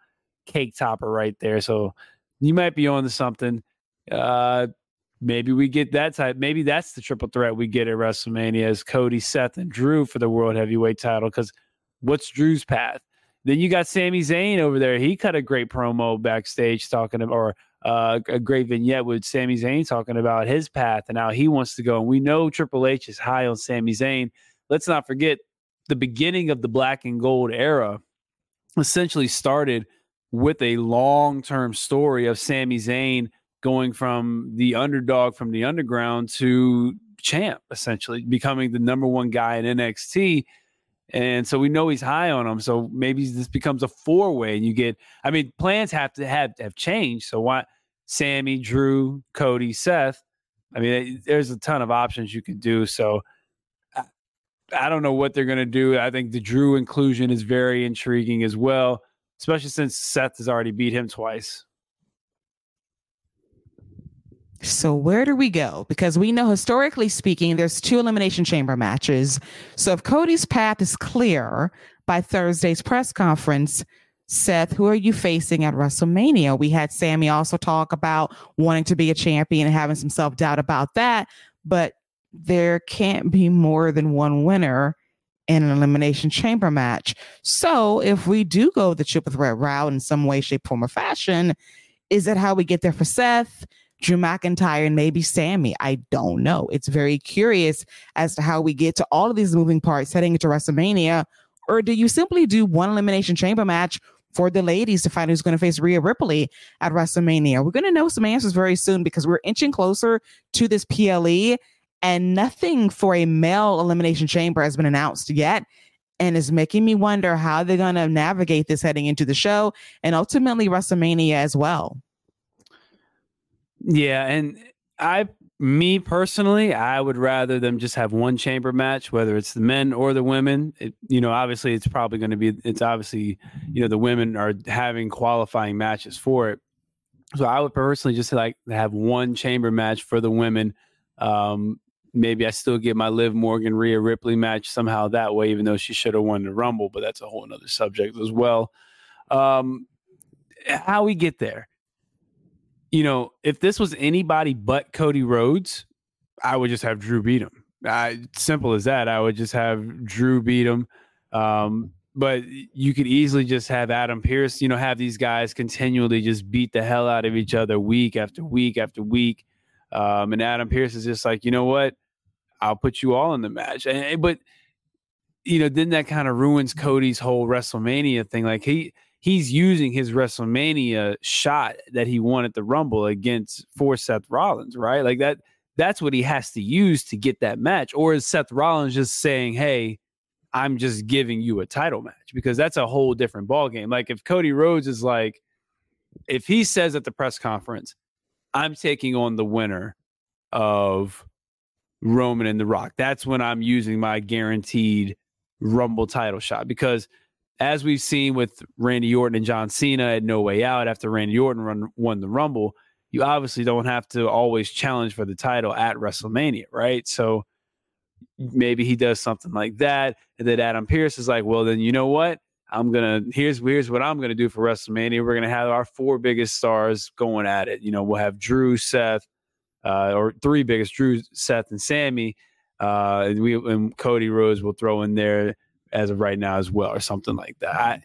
Speaker 2: cake topper right there. So you might be on to something. Uh, maybe we get that type. Maybe that's the triple threat we get at WrestleMania is Cody, Seth, and Drew for the World Heavyweight title. Because what's Drew's path? Then you got Sami Zayn over there. He cut a great promo backstage talking about, or uh, a great vignette with Sami Zayn talking about his path and how he wants to go. And we know Triple H is high on Sami Zayn. Let's not forget the beginning of the black and gold era essentially started with a long term story of Sami Zayn going from the underdog from the underground to champ, essentially becoming the number one guy in NXT. And so we know he's high on him. So maybe this becomes a four way and you get, I mean, plans have to have, have changed. So why Sami, Drew, Cody, Seth? I mean, there's a ton of options you could do. So I, I don't know what they're going to do. I think the Drew inclusion is very intriguing as well, especially since Seth has already beat him twice.
Speaker 1: So where do we go? Because we know historically speaking, there's two elimination chamber matches. So if Cody's path is clear by Thursday's press conference, Seth, who are you facing at WrestleMania? We had Sami also talk about wanting to be a champion and having some self doubt about that, but there can't be more than one winner in an elimination chamber match. So if we do go the Chip triple threat route in some way, shape, form, or fashion, is that how we get there for Seth? Drew McIntyre and maybe Sami. I don't know. It's very curious as to how we get to all of these moving parts heading into WrestleMania. Or do you simply do one elimination chamber match for the ladies to find who's going to face Rhea Ripley at WrestleMania? We're going to know some answers very soon because we're inching closer to this PLE and nothing for a male elimination chamber has been announced yet and is making me wonder how they're going to navigate this heading into the show and ultimately WrestleMania as well.
Speaker 2: Yeah, and I me personally, I would rather them just have one chamber match, whether it's the men or the women. It, you know, obviously, it's probably going to be. It's obviously, you know, the women are having qualifying matches for it. So I would personally just like have one chamber match for the women. Um, maybe I still get my Liv Morgan Rhea Ripley match somehow that way, even though she should have won the Rumble. But that's a whole other subject as well. Um, how we get there you know, if this was anybody but Cody Rhodes, I would just have Drew beat him. I, simple as that. I would just have Drew beat him. Um, but you could easily just have Adam Pearce, you know, have these guys continually just beat the hell out of each other week after week after week. Um, and Adam Pearce is just like, you know what? I'll put you all in the match. And, but, you know, then that kind of ruins Cody's whole WrestleMania thing. Like he, he's using his WrestleMania shot that he won at the Rumble against for Seth Rollins, right? Like that that's what he has to use to get that match. Or is Seth Rollins just saying, Hey, I'm just giving you a title match? Because that's a whole different ballgame. Like if Cody Rhodes is like, if he says at the press conference, I'm taking on the winner of Roman and The Rock, that's when I'm using my guaranteed Rumble title shot because as we've seen with Randy Orton and John Cena at No Way Out after Randy Orton run, won the Rumble, you obviously don't have to always challenge for the title at WrestleMania, right? So maybe he does something like that, and then Adam Pearce is like, "Well, then you know what? I'm gonna here's here's what I'm gonna do for WrestleMania. We're gonna have our four biggest stars going at it. You know, we'll have Drew, Seth, uh, or three biggest Drew, Seth, and Sami. Uh, and we and Cody Rhodes will throw in there as of right now as well, or something like that. I,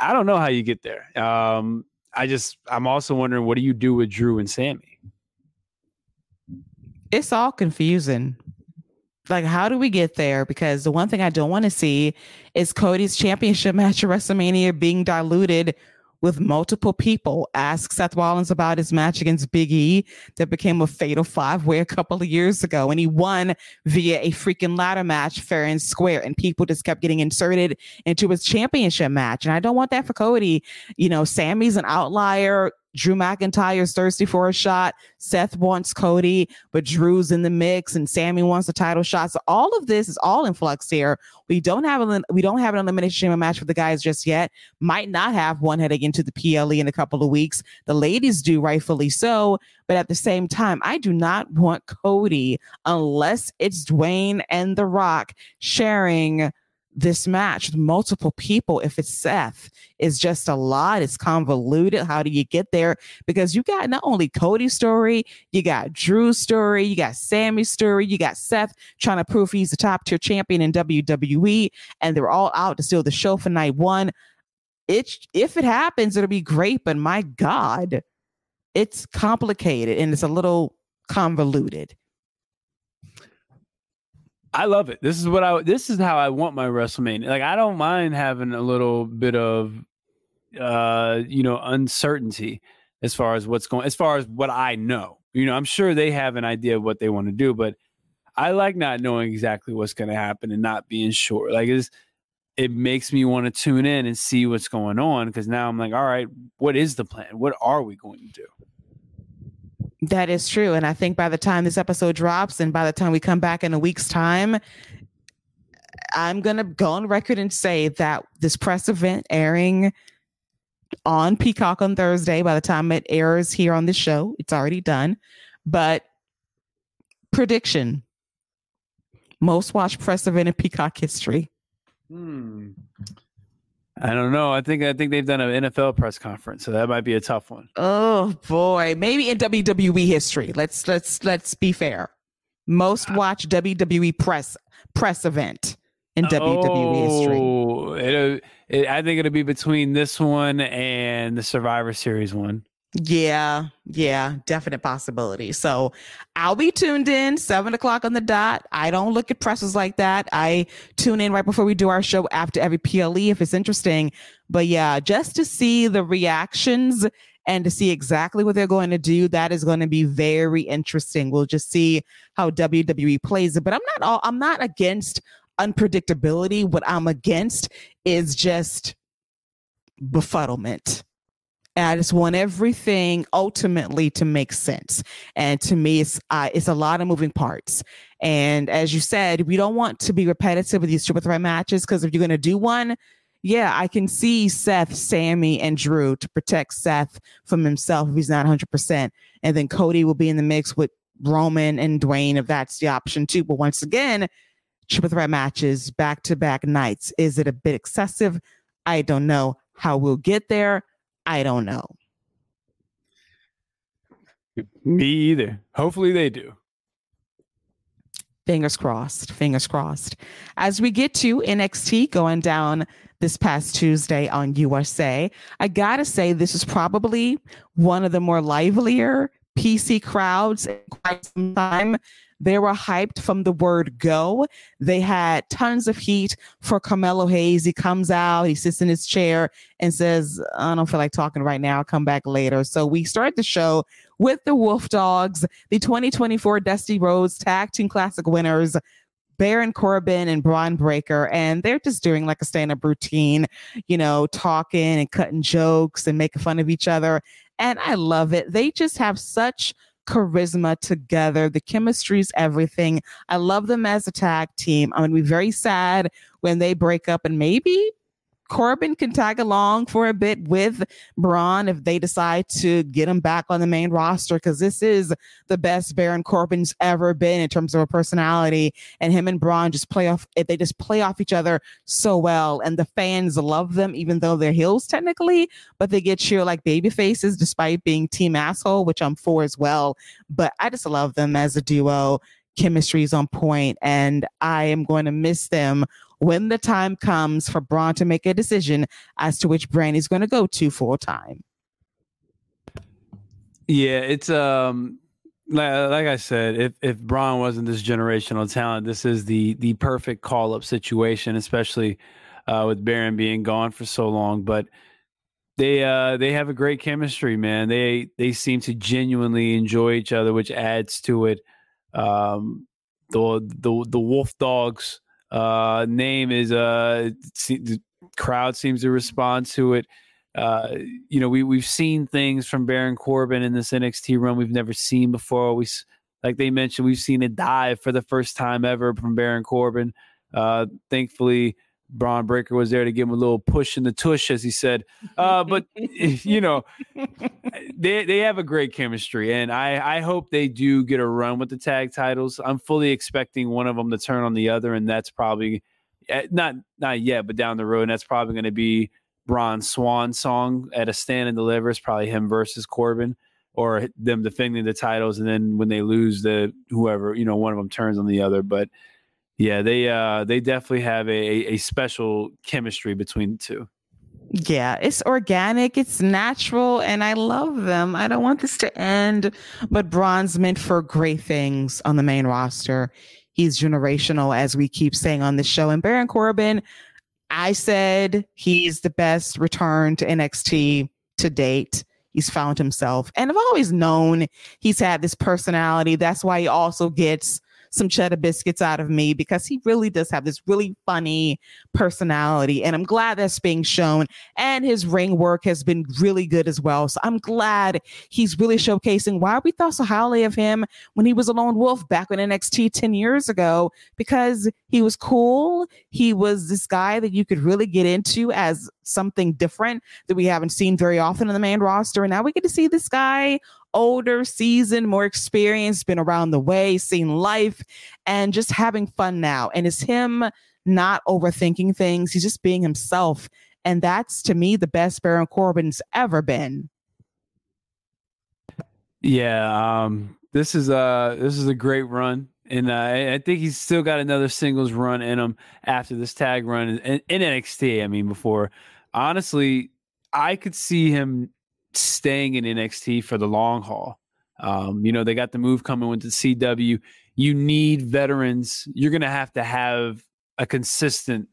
Speaker 2: I don't know how you get there. Um, I just I'm also wondering what do you do with Drew and Sami?
Speaker 1: It's all confusing. Like, how do we get there? Because the one thing I don't want to see is Cody's championship <laughs> match at WrestleMania being diluted with multiple people. Ask Seth Rollins about his match against Big E that became a fatal five way a couple of years ago. And he won via a freaking ladder match, fair and square. And people just kept getting inserted into his championship match. And I don't want that for Cody. You know, Sami's an outlier. Drew McIntyre's thirsty for a shot. Seth wants Cody, but Drew's in the mix, and Sami wants a title shot. So all of this is all in flux here. We don't have a we don't have an elimination chamber match for the guys just yet. Might not have one heading into the PLE in a couple of weeks. The ladies do, rightfully so. But at the same time, I do not want Cody unless it's Dwayne and The Rock sharing this match with multiple people if it's Seth is just a lot. It's convoluted. How do you get there? Because you got not only Cody's story, you got Drew's story, you got Sami's story, you got Seth trying to prove he's the top tier champion in WWE, and they're all out to steal the show for night one. It if it happens, it'll be great, but my God, it's complicated and it's a little convoluted.
Speaker 2: I love it. This is what I this is how I want my WrestleMania. Like I don't mind having a little bit of uh you know uncertainty as far as what's going as far as what I know. You know, I'm sure they have an idea of what they want to do, but I like not knowing exactly what's going to happen and not being sure. Like it's it makes me want to tune in and see what's going on because now I'm like, all right, what is the plan? What are we going to do?
Speaker 1: That is true. And I think by the time this episode drops and by the time we come back in a week's time, I'm going to go on record and say that this press event airing on Peacock on Thursday, by the time it airs here on the show, it's already done. But prediction most watched press event in Peacock history.
Speaker 2: Hmm. I don't know. I think I think they've done an NFL press conference, so that might be a tough one.
Speaker 1: Oh boy, maybe in WWE history. Let's let's let's be fair. Most uh, watched WWE press press event in WWE history.
Speaker 2: Oh, it, it, I think it'll be between this one and the Survivor Series one.
Speaker 1: Yeah, yeah, definite possibility. So I'll be tuned in seven o'clock on the dot. I don't look at presses like that. I tune in right before we do our show after every PLE if it's interesting. But yeah, just to see the reactions and to see exactly what they're going to do, that is going to be very interesting. We'll just see how WWE plays it. But I'm not all I'm not against unpredictability. What I'm against is just befuddlement I just want everything ultimately to make sense. And to me, it's uh, it's a lot of moving parts. And as you said, we don't want to be repetitive with these triple threat matches because if you're going to do one, yeah, I can see Seth, Sami, and Drew to protect Seth from himself if he's not 100%. And then Cody will be in the mix with Roman and Dwayne if that's the option too. But once again, triple threat matches back to back nights. Is it a bit excessive? I don't know how we'll get there. I don't know.
Speaker 2: Me either. Hopefully they do.
Speaker 1: Fingers crossed. Fingers crossed. As we get to NXT going down this past Tuesday on USA, I gotta say this is probably one of the more livelier PC crowds in quite some time. They were hyped from the word go. They had tons of heat for Carmelo Hayes. He comes out, he sits in his chair and says, I don't feel like talking right now. I'll come back later. So we start the show with the Wolf Dogs, the 2024 Dusty Rhodes Tag Team Classic winners. Baron Corbin and Bron Breakker, and they're just doing like a stand up routine, you know, talking and cutting jokes and making fun of each other. And I love it. They just have such charisma together. The chemistry is everything. I love them as a tag team. I'm going to be very sad when they break up and maybe Corbin can tag along for a bit with Bron if they decide to get him back on the main roster because this is the best Baron Corbin's ever been in terms of a personality. And him and Bron just play off eh, they just play off each other so well. And the fans love them, even though they're heels technically, but they get cheer like baby faces despite being team asshole, which I'm for as well. But I just love them as a duo. Chemistry is on point, and I am going to miss them when the time comes for Bron to make a decision as to which brand he's going to go to full time.
Speaker 2: Yeah, it's um like, like I said, if if Bron wasn't this generational talent, this is the the perfect call up situation, especially uh, with Baron being gone for so long. But they uh they have a great chemistry, man. They they seem to genuinely enjoy each other, which adds to it. Um, the the the Wolf Dogs uh, name is uh, the crowd seems to respond to it. uh, you know, we we've seen things from Baron Corbin in this NXT run we've never seen before. We, like they mentioned, we've seen a dive for the first time ever from Baron Corbin. Uh, thankfully, Bron Breakker was there to give him a little push in the tush, as he said. Uh, but <laughs> <laughs> you know, they they have a great chemistry, and I I hope they do get a run with the tag titles. I'm fully expecting one of them to turn on the other, and that's probably eh, not not yet, but down the road, and that's probably going to be Bron's Swan song at a stand and deliver. It's probably him versus Corbin, or them defending the titles, and then when they lose, the whoever you know one of them turns on the other, but yeah, they uh they definitely have a a special chemistry between the two.
Speaker 1: Yeah, it's organic, it's natural, and I love them. I don't want this to end, but Bron's meant for great things on the main roster. He's generational, as we keep saying on the show. And Baron Corbin, I said he's the best return to NXT to date. He's found himself. And I've always known he's had this personality. That's why he also gets some cheddar biscuits out of me because he really does have this really funny personality. And I'm glad that's being shown. And his ring work has been really good as well. So I'm glad he's really showcasing why we thought so highly of him when he was a lone wolf back in NXT 10 years ago because he was cool. He was this guy that you could really get into as something different that we haven't seen very often in the main roster. And now we get to see this guy older, seasoned, more experienced, been around the way, seen life, and just having fun now. And it's him not overthinking things. He's just being himself. And that's to me the best Baron Corbin's ever been.
Speaker 2: Yeah, um, this is a this is a great run, and uh, I think he's still got another singles run in him after this tag run in, in NXT. I mean, before honestly, I could see him staying in NXT for the long haul. Um, you know, they got the move coming with the CW. You need veterans. You're going to have to have a consistent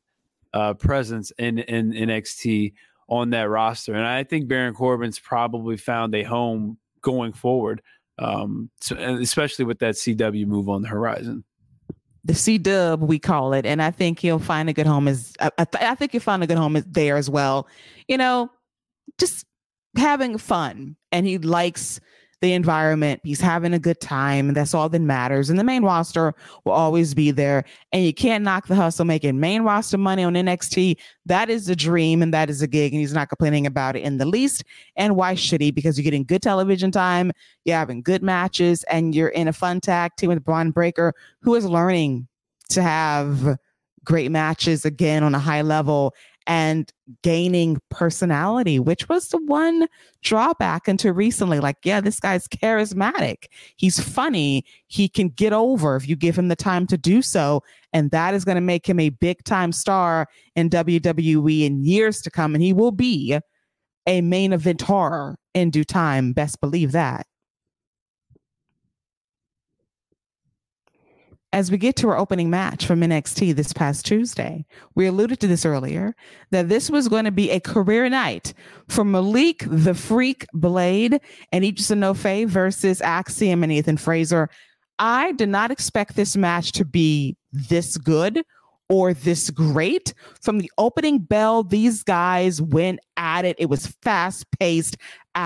Speaker 2: uh, presence in, in NXT on that roster. And I think Baron Corbin's probably found a home going forward, um, so, especially with that CW move on the horizon.
Speaker 1: The C Dub, we call it, and I think he'll find a good home. Is I, I, th- I think he'll find a good home there as well. You know, just having fun and he likes the environment. He's having a good time. That's all that matters. And the main roster will always be there. And you can't knock the hustle making main roster money on NXT. That is a dream and that is a gig. And he's not complaining about it in the least. And why should he? Because you're getting good television time, you're having good matches, and you're in a fun tag team with Bron Breakker, who is learning to have great matches again on a high level and gaining personality, which was the one drawback until recently. Like, yeah, this guy's charismatic. He's funny. He can get over if you give him the time to do so. And that is going to make him a big time star in WWE in years to come. And he will be a main event horror in due time. Best believe that. As we get to our opening match from NXT this past Tuesday, we alluded to this earlier that this was going to be a career night for Malik the Freak Blade and Edris Enofe versus Axiom and Nathan Frazer. I did not expect this match to be this good or this great. From the opening bell, these guys went at it. It was fast paced,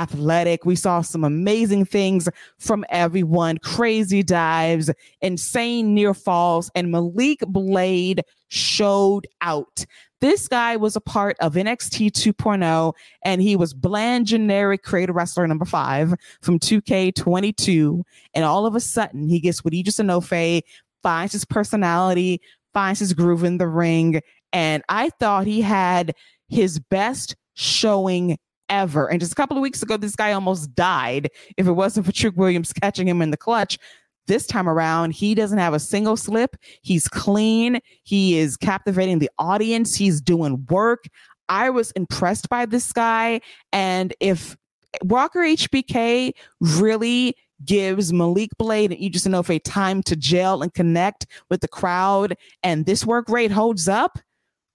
Speaker 1: athletic. We saw some amazing things from everyone crazy dives, insane near falls, and Malik Blade showed out. This guy was a part of NXT 2.0, and he was bland, generic creator wrestler number five from 2K22. And all of a sudden, he gets with Edris Enofe, finds his personality, finds his groove in the ring. And I thought he had his best showing ever. And just a couple of weeks ago, this guy almost died if it wasn't for Trick Williams catching him in the clutch. This time around, he doesn't have a single slip. He's clean. He is captivating the audience. He's doing work. I was impressed by this guy. And if Walker HBK really gives Malik Blade and Edris Enofe time to gel and connect with the crowd, and this work rate holds up,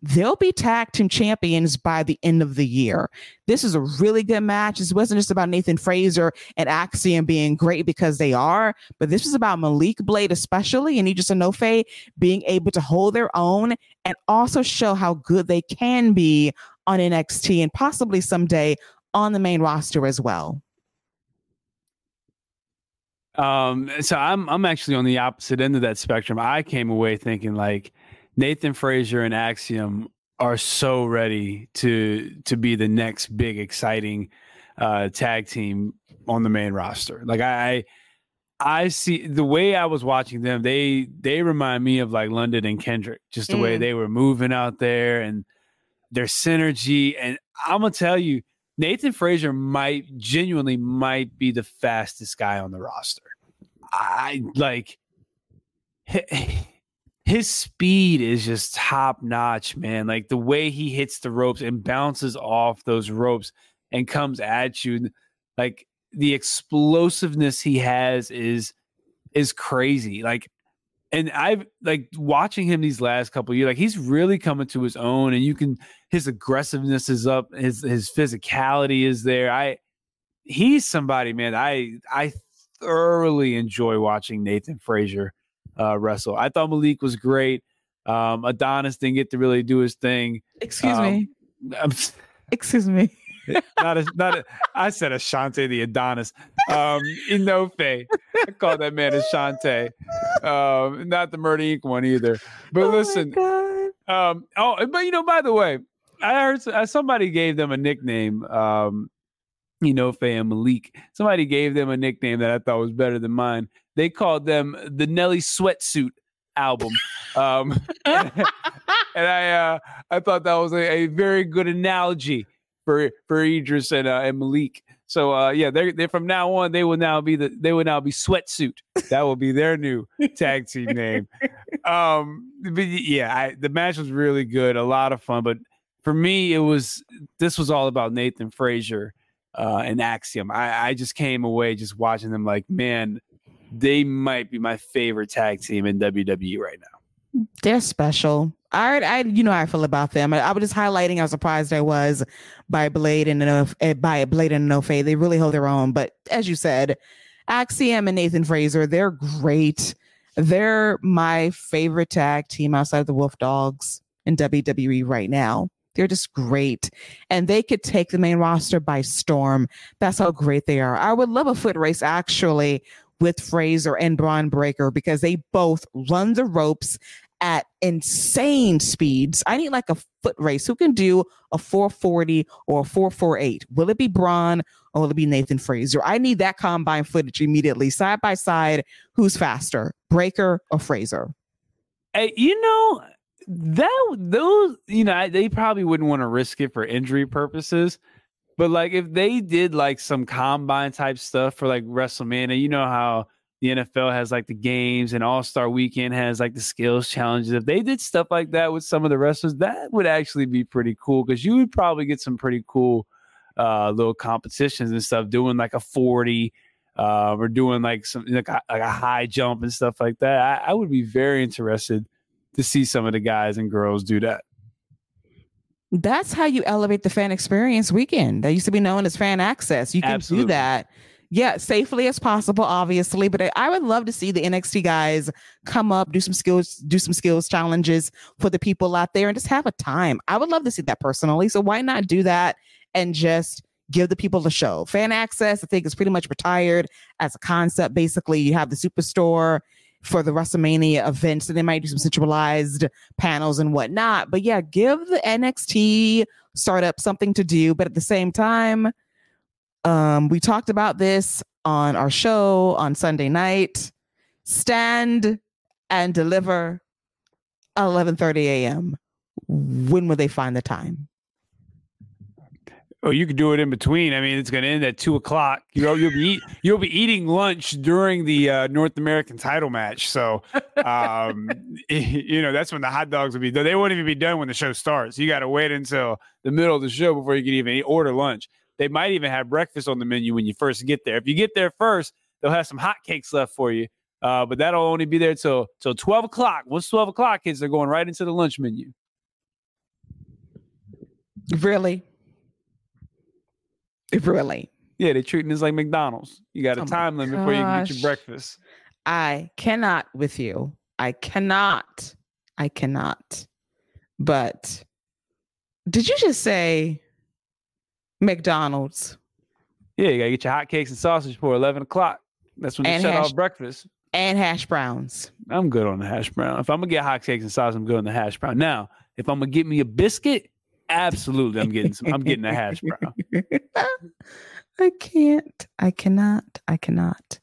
Speaker 1: they'll be tag team champions by the end of the year. This is a really good match. This wasn't just about Nathan Frazer and Axiom being great because they are, but this was about Malik Blade, especially, and Edris Enofe being able to hold their own and also show how good they can be on NXT and possibly someday on the main roster as well?
Speaker 2: Um, so I'm I'm actually on the opposite end of that spectrum. I came away thinking like Nathan Frazer and Axiom are so ready to to be the next big exciting uh, tag team on the main roster. Like I I see the way I was watching them, they they remind me of like London and Kendrick, just the mm. way they were moving out there and their synergy. And I'm gonna tell you, Nathan Frazer might genuinely might be the fastest guy on the roster. I like his speed is just top notch, man. Like the way he hits the ropes and bounces off those ropes and comes at you, like the explosiveness he has is is crazy. Like, and I've like watching him these last couple years, like he's really coming to his own, and you can his aggressiveness is up, his his physicality is there. I he's somebody, man. I I thoroughly enjoy watching Nathan Frazer uh, wrestle. I thought Malik was great. Um, Adonis didn't get to really do his thing.
Speaker 1: Excuse um, me. I'm, Excuse me.
Speaker 2: not a, not a, I said Ashante the Adonis. Um, Enofe. I call that man Ashante. Um, not the Murder Inc. one either. But oh listen. Um, oh, but you know, by the way, I heard uh, somebody gave them a nickname. Um, you know, and Malik. Somebody gave them a nickname that I thought was better than mine. They called them the Nelly Sweatsuit album. Um, <laughs> and, I uh, I thought that was a, a, very good analogy for for Idris and uh, and Malik. So uh, yeah, they're they're from now on they will now be the they will now be Sweatsuit. That will be their new tag team name. Um, but yeah, I, the match was really good, a lot of fun. But for me, it was this was all about Nathan Frazer uh, and Axiom. I, I just came away just watching them like, man, they might be my favorite tag team in WWE right now.
Speaker 1: They're special. I, I, you know how I feel about them. I, I, was just highlighting how surprised I was by Blade and Enof, eh, by Blade and Enofe. They really hold their own. But as you said, Axiom and Nathan Frazer, they're great. They're my favorite tag team outside of the Wolf Dogs in WWE right now. They're just great. And they could take the main roster by storm. That's how great they are. I would love a foot race actually with Frazer and Bron Breakker because they both run the ropes at insane speeds. I need like a foot race. Who can do a 440 or a 448? Will it be Bron or will it be Nathan Frazer? I need that combine footage immediately, side by side. Who's faster, Breakker or Frazer?
Speaker 2: Hey, you know, that those you know they probably wouldn't want to risk it for injury purposes but like if they did like some combine type stuff for like WrestleMania, you know how the NFL has like the games and All Star Weekend has like the skills challenges. If they did stuff like that with some of the wrestlers, that would actually be pretty cool because you would probably get some pretty cool uh, little competitions and stuff. Doing like a forty, uh, or doing like some like a, like a high jump and stuff like that. I, I would be very interested to see some of the guys and girls do that.
Speaker 1: That's how you elevate the fan experience weekend. That used to be known as fan access. You can Absolutely. do that. Yeah, safely as possible, obviously. But I would love to see the NXT guys come up, do some skills, do some skills challenges for the people out there and just have a time. I would love to see that personally. So why not do that and just give the people the show? Fan access, I think, is pretty much retired as a concept. Basically, you have the superstore for the WrestleMania events. So they might do some centralized panels and whatnot. But yeah, give the NXT startup something to do. But at the same time, um, we talked about this on our show on Sunday night. Stand and deliver 11:30 a.m. When will they find the time?
Speaker 2: Oh, you could do it in between. I mean, it's going to end at two o'clock. You know, you'll be eat, you'll be eating lunch during the uh, North American title match. So, um, <laughs> you know, that's when the hot dogs will be. They won't even be done when the show starts. You got to wait until the middle of the show before you can even order lunch. They might even have breakfast on the menu when you first get there. If you get there first, they'll have some hot cakes left for you. Uh, but that'll only be there till till twelve o'clock. Once twelve o'clock kids they're going right into the lunch menu.
Speaker 1: Really? Really?
Speaker 2: Yeah, they're treating this like McDonald's. You got a oh time limit before you can get your breakfast.
Speaker 1: I cannot with you. I cannot. I cannot. But Did you just say McDonald's?
Speaker 2: Yeah, you gotta get your hotcakes and sausage for eleven o'clock. That's when they
Speaker 1: And
Speaker 2: shut
Speaker 1: hash-
Speaker 2: off breakfast.
Speaker 1: And hash browns.
Speaker 2: I'm good on the hash brown. If I'm gonna get hotcakes and sausage, I'm good on the hash brown. Now, if I'm gonna get me a biscuit, absolutely, I'm getting some. I'm getting a hash brown. <laughs>
Speaker 1: I can't. I cannot. I cannot.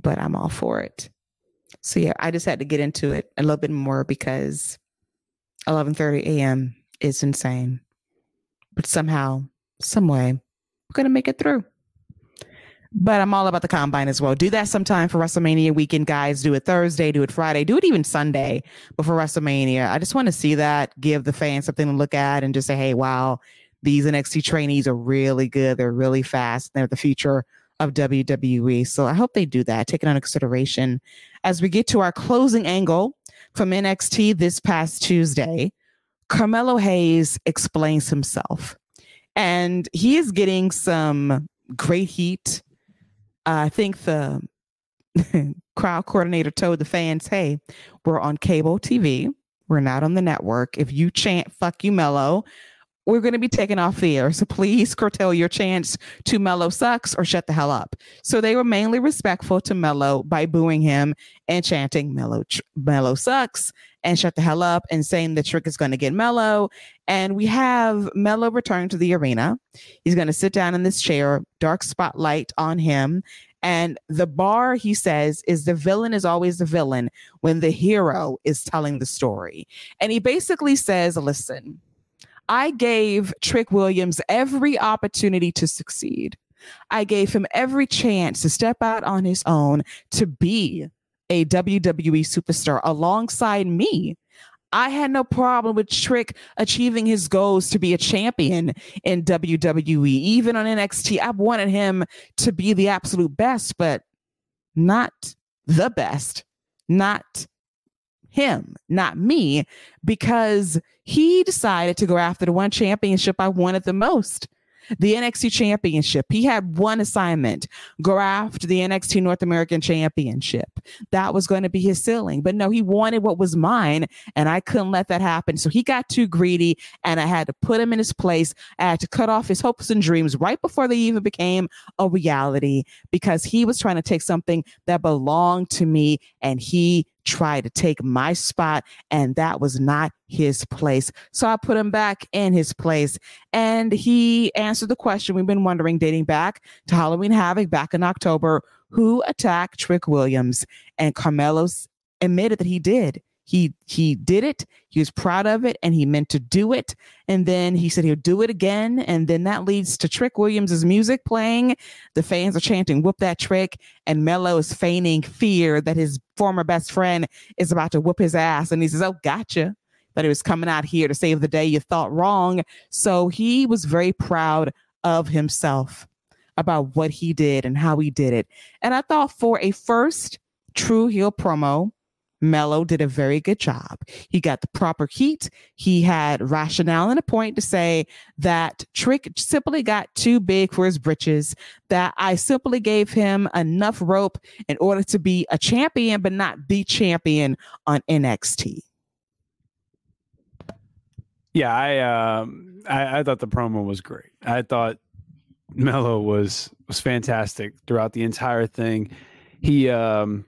Speaker 1: But I'm all for it. So yeah, I just had to get into it a little bit more because 11:30 a.m. is insane. But somehow, some way, we're gonna make it through. But I'm all about the combine as well. Do that sometime for WrestleMania weekend, guys. Do it Thursday, do it Friday, do it even Sunday before WrestleMania. I just want to see that, give the fans something to look at, and just say, hey, wow, these NXT trainees are really good. They're really fast. They're the future of WWE. So I hope they do that, take it under consideration. As we get to our closing angle from NXT this past Tuesday, Carmelo Hayes explains himself. And he is getting some great heat. I think the <laughs> crowd coordinator told the fans, hey, we're on cable TV. We're not on the network. If you chant fuck you, Melo, we're going to be taken off the air. So please curtail your chants to Melo sucks or shut the hell up. So they were mainly respectful to Melo by booing him and chanting Melo, Melo sucks and shut the hell up and saying the trick is going to get Melo. And we have Melo return to the arena. He's going to sit down in this chair, dark spotlight on him. And the bar, he says, is the villain is always the villain when the hero is telling the story. And he basically says, listen, I gave Trick Williams every opportunity to succeed. I gave him every chance to step out on his own to be a WWE superstar alongside me. I had no problem with Trick achieving his goals to be a champion in WWE. Even on NXT, I wanted him to be the absolute best, but not the best, not him, not me, because he decided to go after the one championship I wanted the most the NXT championship. He had one assignment go after the NXT North American championship. That was going to be his ceiling. But no, he wanted what was mine, and I couldn't let that happen. So he got too greedy, and I had to put him in his place. I had to cut off his hopes and dreams right before they even became a reality because he was trying to take something that belonged to me, and he tried to take my spot, and that was not his place. So I put him back in his place, and he answered the question we've been wondering dating back to Halloween Havoc back in October who attacked Trick Williams? And Carmelo's admitted that he did. He he did it. He was proud of it, and he meant to do it. And then he said he'll do it again. And then that leads to Trick Williams's music playing. The fans are chanting "Whoop that trick!" And Melo is feigning fear that his former best friend is about to whoop his ass. And he says, "Oh, gotcha." That he was coming out here to save the day. You thought wrong. So he was very proud of himself about what he did and how he did it. And I thought for a first true heel promo, Melo did a very good job. He got the proper heat. He had rationale and a point to say that Trick simply got too big for his britches, that I simply gave him enough rope in order to be a champion, but not the champion on NXT.
Speaker 2: Yeah, I um I, I thought the promo was great. I thought Melo was was fantastic throughout the entire thing. He um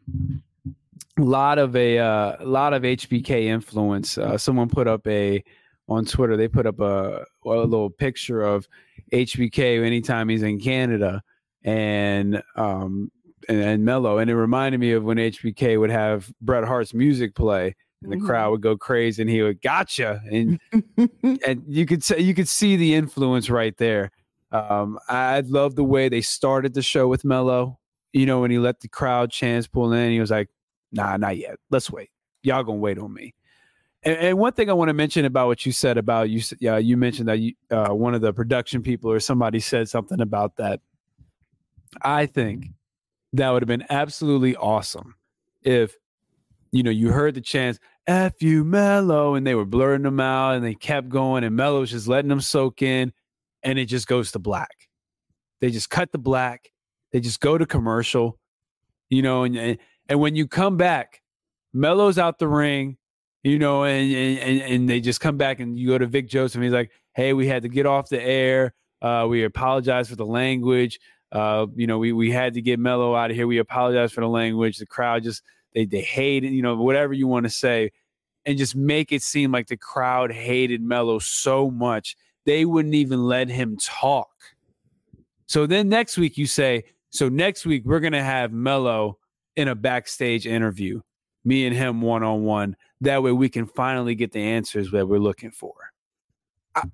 Speaker 2: lot of a uh, lot of HBK influence. Uh, someone put up a on Twitter. They put up a, a little picture of HBK anytime he's in Canada, and um and, and Melo, and it reminded me of when HBK would have Bret Hart's music play, and the crowd would go crazy, and he would gotcha, and <laughs> and you could say you could see the influence right there. Um, I love the way they started the show with Melo. You know, when he let the crowd chants pull in, he was like, "Nah, not yet. Let's wait. Y'all gonna wait on me." And, and one thing I want to mention about what you said about you, yeah, you mentioned that you, uh, one of the production people or somebody said something about that. I think that would have been absolutely awesome if you know you heard the chants F you Melo and they were blurring them out and they kept going and Melo's just letting them soak in and it just goes to black. They just cut the black. They just go to commercial, you know, and, and when you come back, Melo's out the ring. you know, and, and and they just come back and you go to Vic Joseph and he's like, "Hey, we had to get off the air. Uh, we apologize for the language. Uh, you know, we we had to get Melo out of here. We apologize for the language. The crowd just they they hate it. You know, whatever you want to say, and just make it seem like the crowd hated Melo so much they wouldn't even let him talk. So then next week you say, so next week we're gonna have Melo in a backstage interview, me and him one on one. That way we can finally get the answers that we're looking for. I,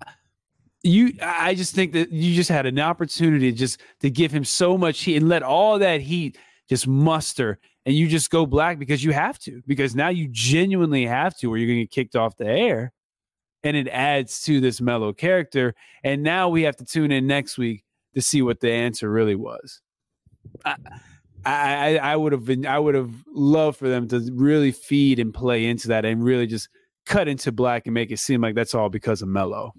Speaker 2: you, I just think that you just had an opportunity just to give him so much heat and let all that heat just muster, and you just go black because you have to, because now you genuinely have to, or you're gonna get kicked off the air, and it adds to this mellow character. And now we have to tune in next week to see what the answer really was. I, I, I would have been I would have loved for them to really feed and play into that and really just cut into black and make it seem like that's all because of Melo.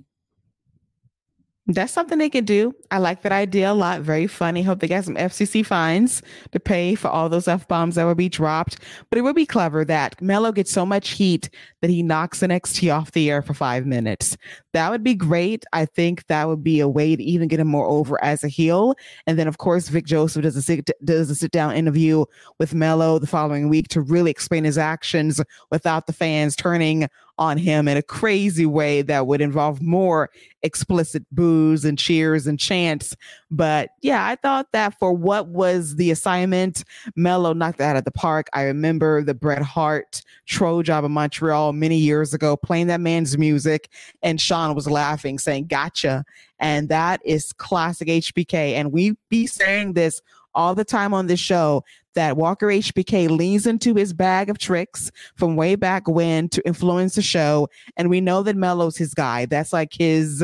Speaker 1: That's something they can do. I like that idea a lot. Very funny. Hope they got some FCC fines to pay for all those F bombs that would be dropped. But it would be clever that Melo gets so much heat that he knocks NXT off the air for five minutes. That would be great. I think that would be a way to even get him more over as a heel. And then, of course, Vic Joseph does a sit, does a sit down interview with Melo the following week to really explain his actions without the fans turning on him in a crazy way that would involve more explicit boos and cheers and chants. But yeah, I thought that for what was the assignment, Melo knocked that out of the park. I remember the Bret Hart Screwjob in Montreal many years ago, playing that man's music, and Shawn was laughing, saying, Gotcha. And that is classic HBK. And we be saying this all the time on this show that Walker HBK leans into his bag of tricks from way back when to influence the show. And we know that Melo's his guy. That's like his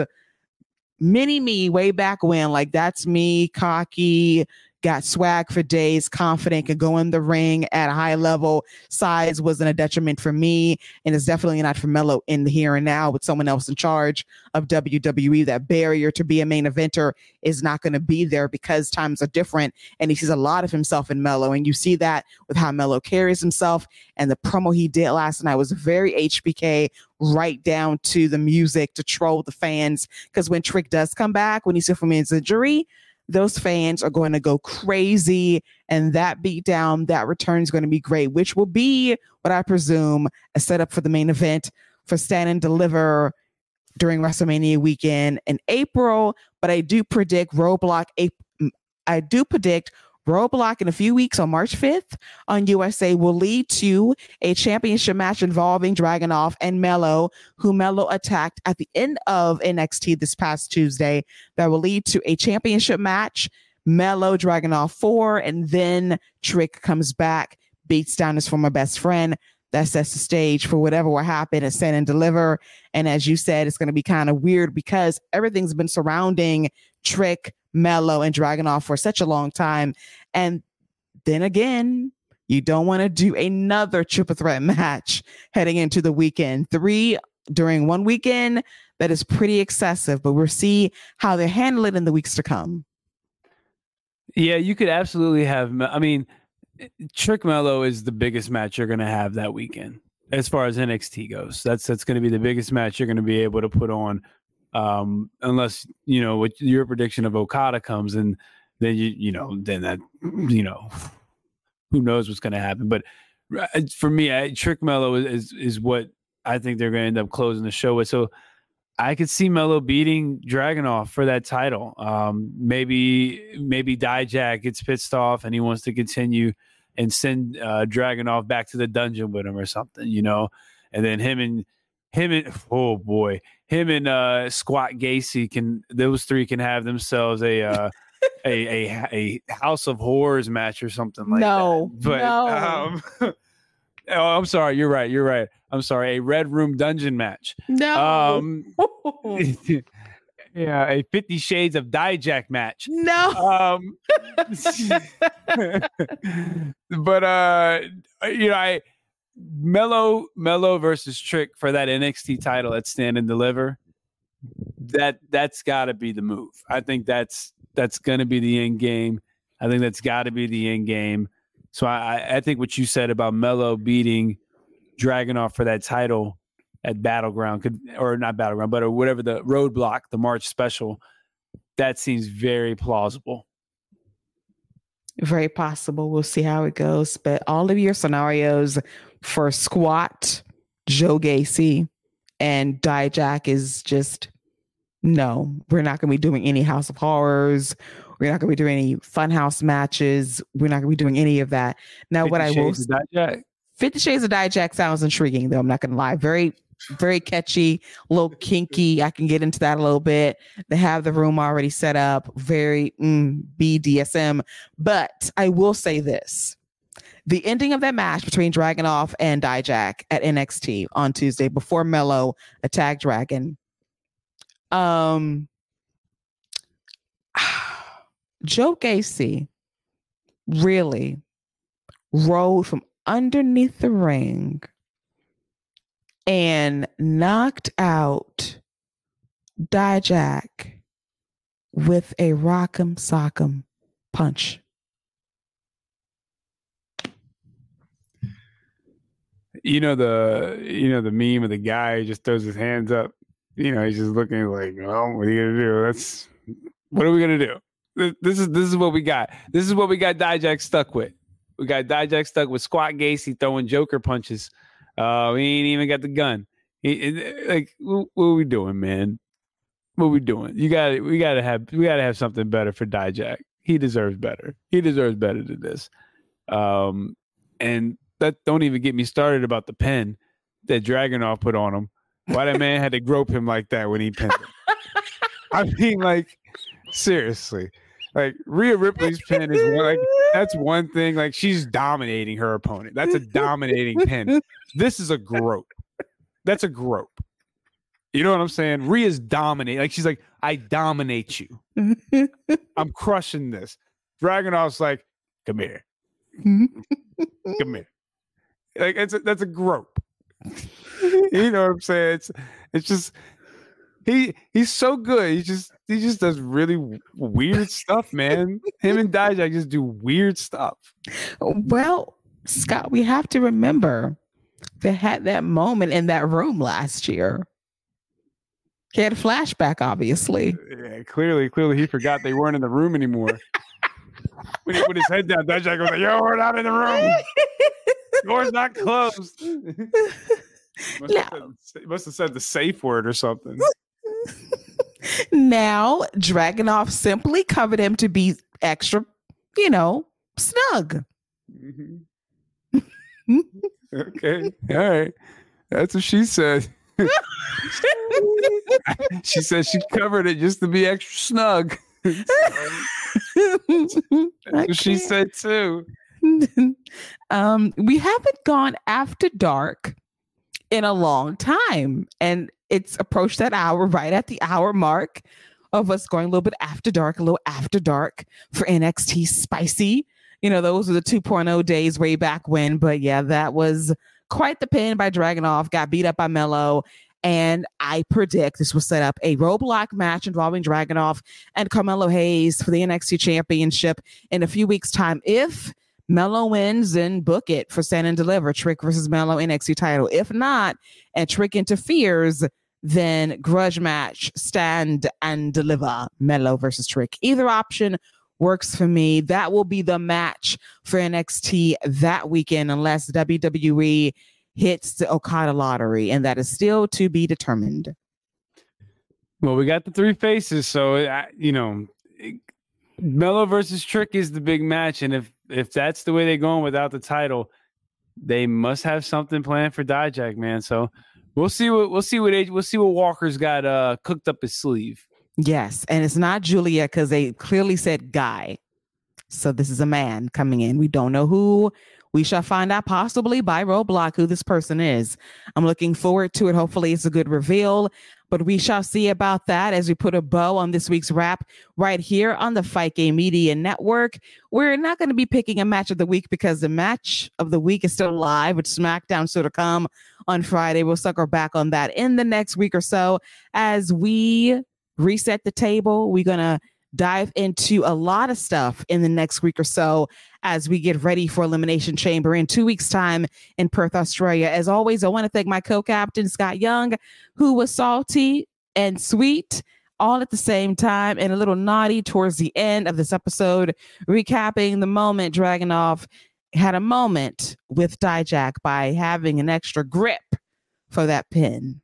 Speaker 1: mini me way back when. Like that's me, cocky, got swag for days, confident, could go in the ring at a high level. Size wasn't a detriment for me, and it's definitely not for Melo in the here and now with someone else in charge of WWE. That barrier to be a main eventer is not going to be there because times are different, and he sees a lot of himself in Melo, and you see that with how Melo carries himself. And the promo he did last night was very HBK, right down to the music to troll the fans. Because when Trick does come back, when he's still from his injury, those fans are going to go crazy. And that beatdown, that return is going to be great, which will be what I presume a setup for the main event for Stand and Deliver during WrestleMania weekend in April. But I do predict Roadblock. Mm, I do predict Roadblock in a few weeks on March 5th on USA will lead to a championship match involving Dragunov and Melo, who Melo attacked at the end of NXT this past Tuesday. That will lead to a championship match. Melo Dragunov 4, and then Trick comes back, beats down his former best friend. That sets the stage for whatever will happen at Stand and Deliver. And as you said, it's going to be kind of weird because everything's been surrounding Trick, Melo, and Dragunov for such a long time. And then again, you don't want to do another triple threat match heading into the weekend. Three during one weekend, that is pretty excessive, but we'll see how they handle it in the weeks to come.
Speaker 2: Yeah, you could absolutely have. I mean, Trick Melo is the biggest match you're going to have that weekend as far as NXT goes. That's that's going to be the biggest match you're going to be able to put on um, unless you know what your prediction of Okada comes, and then you you know then that <clears throat> you know who knows what's going to happen. But uh, for me, I, Trick Melo is is what I think they're going to end up closing the show with. So I could see Melo beating Dragunov for that title. Um, maybe maybe Dijak gets pissed off and he wants to continue and send uh, Dragunov back to the dungeon with him or something, you know. And then him and him and oh boy, him and uh, Squat Gacy can those three can have themselves a uh, a, a a House of Horrors match or something like
Speaker 1: no,
Speaker 2: that. But
Speaker 1: no.
Speaker 2: um, <laughs> oh, I'm sorry. You're right. You're right. I'm sorry. A Red Room Dungeon match.
Speaker 1: No.
Speaker 2: Um, <laughs> <laughs> yeah, a Fifty Shades of Dijak match.
Speaker 1: No.
Speaker 2: Um, but uh, you know, I Melo Melo versus Trick for that NXT title at Stand and Deliver. That that's got to be the move. I think that's that's going to be the end game. I think that's got to be the end game. So I I think what you said about Melo beating Dragunov for that title at Battleground, could or not Battleground, but or whatever the roadblock, the March special. That seems very plausible.
Speaker 1: Very possible. We'll see how it goes. But all of your scenarios for squat, Joe Gacy, and Dijak is just no. We're not going to be doing any House of Horrors. We're not going to be doing any Funhouse matches. We're not going to be doing any of that. Now, what I will Fifty Shades of Dijak sounds intriguing, though. I'm not going to lie. Very very catchy, a little kinky. I can get into that a little bit. They have the room already set up, very mm, BDSM. But I will say this the ending of that match between Dragunov and Dijak at NXT on Tuesday before Melo attacked Dragon. Um, <sighs> Joe Gacy really rode from underneath the ring and knocked out Dijak with a rock'em sock'em punch.
Speaker 2: You know the you know the meme of the guy just throws his hands up. You know, he's just looking like, "Well, what are you gonna do? That's what are we gonna do? This, is this is what we got. This is what we got Dijak stuck with. We got Dijak stuck with Squat Gacy throwing Joker punches uh, we ain't even got the gun. like, what, what are we doing, man? What are we doing? You got we got to have we got to have something better for Dijak. He deserves better. He deserves better than this. Um, and that don't even get me started about the pen that Dragunov put on him. Why that man had to grope him like that when he pinned him? I mean, like seriously, like Rhea Ripley's pin is one, like that's one thing. Like she's dominating her opponent. That's a dominating pin. This is a grope. That's a grope. You know what I'm saying? Rhea's dominate. Like she's like, I dominate you. I'm crushing this. Dragunov's like, come here. come here. Like it's a, that's a grope. <laughs> you know what I'm saying? It's it's just he he's so good. He just he just does really weird stuff, man. Him and Dijak just do weird stuff.
Speaker 1: Well, Scott, we have to remember they had that moment in that room last year. He had a flashback, obviously.
Speaker 2: Uh, yeah, clearly, clearly he forgot they weren't in the room anymore. when he put his head down, Dijak was like, "Yo, we're not in the room. <laughs> Door's not <laughs> closed." <laughs> must, now, have said, must have said the safe word or something <laughs>
Speaker 1: now, Dragunov simply covered him to be extra, you know, snug.
Speaker 2: Mm-hmm. okay. All right. That's what she said. she said she covered it just to be extra snug. That's what she said too. <laughs>
Speaker 1: um, we haven't gone after dark in a long time. And it's approached that hour <laughs> right at the hour mark of us going a little bit after dark, a little after dark for NXT spicy. You know, those were the 2.0 days way back when. But yeah, that was quite the pin by Dragunov, got beat up by Melo. And I predict this will set up a roadblock match involving Dragunov and Carmelo Hayes for the NXT Championship in a few weeks' time. If Melo wins, and book it for Stand and Deliver, Trick versus Melo NXT title. If not, and Trick interferes, then grudge match, Stand and Deliver, Melo versus Trick. Either option works for me. That will be the match for NXT that weekend, unless WWE hits the Okada lottery, and that is still to be determined.
Speaker 2: Well, we got the three faces, so you know, Melo versus Trick is the big match, and if if that's the way they're going without the title, they must have something planned for Dijak, man. So we'll see what we'll see what we'll see what Walker's got uh cooked up his sleeve.
Speaker 1: Yes, and it's not Giulia because they clearly said guy. So this is a man coming in. We don't know who. We shall find out possibly by roadblock who this person is. I'm looking forward to it. Hopefully, it's a good reveal. But we shall see about that as we put a bow on this week's wrap right here on the Fight Game Media Network. We're not going to be picking a match of the week because the match of the week is still live with SmackDown still to come on Friday. We'll sucker back on that in the next week or so as we reset the table. We're going to dive into a lot of stuff in the next week or so as we get ready for Elimination Chamber in two weeks' time in Perth, Australia. As always, I want to thank my co captain, Scott Young, who was salty and sweet all at the same time and a little naughty towards the end of this episode, recapping the moment Dragunov had a moment with Dijak by having an extra grip for that pin.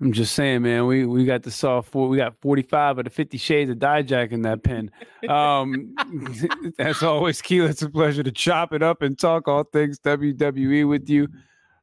Speaker 2: I'm just saying, man. We we got the soft four. We got 45 of the 50 shades of Dijak in that pen. Um, <laughs> as always, Keila, it's a pleasure to chop it up and talk all things WWE with you.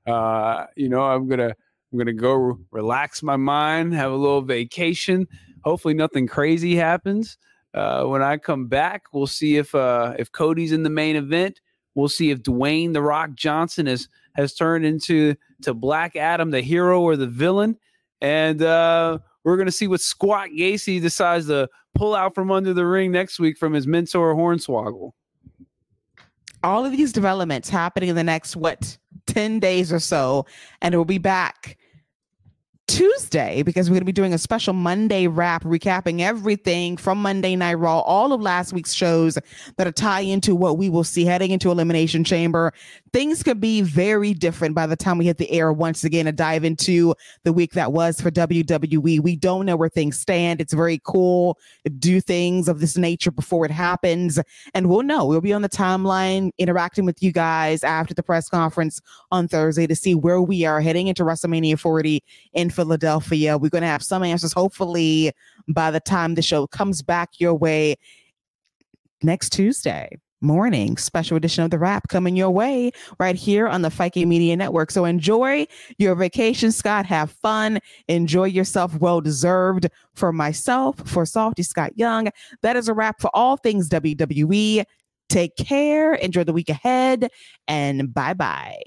Speaker 2: Uh, you know, I'm gonna I'm gonna go relax my mind, have a little vacation. Hopefully, nothing crazy happens. Uh, when I come back, we'll see if uh, if Cody's in the main event. We'll see if Dwayne the Rock Johnson has has turned into to Black Adam, the hero or the villain and uh, we're going to see what Squat Gacy decides to pull out from under the ring next week from his mentor Hornswoggle.
Speaker 1: All of these developments happening in the next, what, 10 days or so. And we'll be back Tuesday because we're going to be doing a special Monday wrap recapping everything from Monday Night Raw, all of last week's shows that are tie into what we will see heading into Elimination Chamber. Things could be very different by the time we hit the air once again to dive into the week that was for WWE. We don't know where things stand. It's very cool to do things of this nature before it happens. And we'll know. We'll be on the timeline interacting with you guys after the press conference on Thursday to see where we are heading into WrestleMania 40 in Philadelphia. We're going to have some answers, hopefully, by the time the show comes back your way next Tuesday morning special edition of the wrap coming your way right here on the Fike Media Network. So enjoy your vacation, Scott. Have fun. Enjoy yourself. Well deserved for myself, for Salty Scott Young. That is a wrap for all things WWE. Take care. Enjoy the week ahead and bye bye.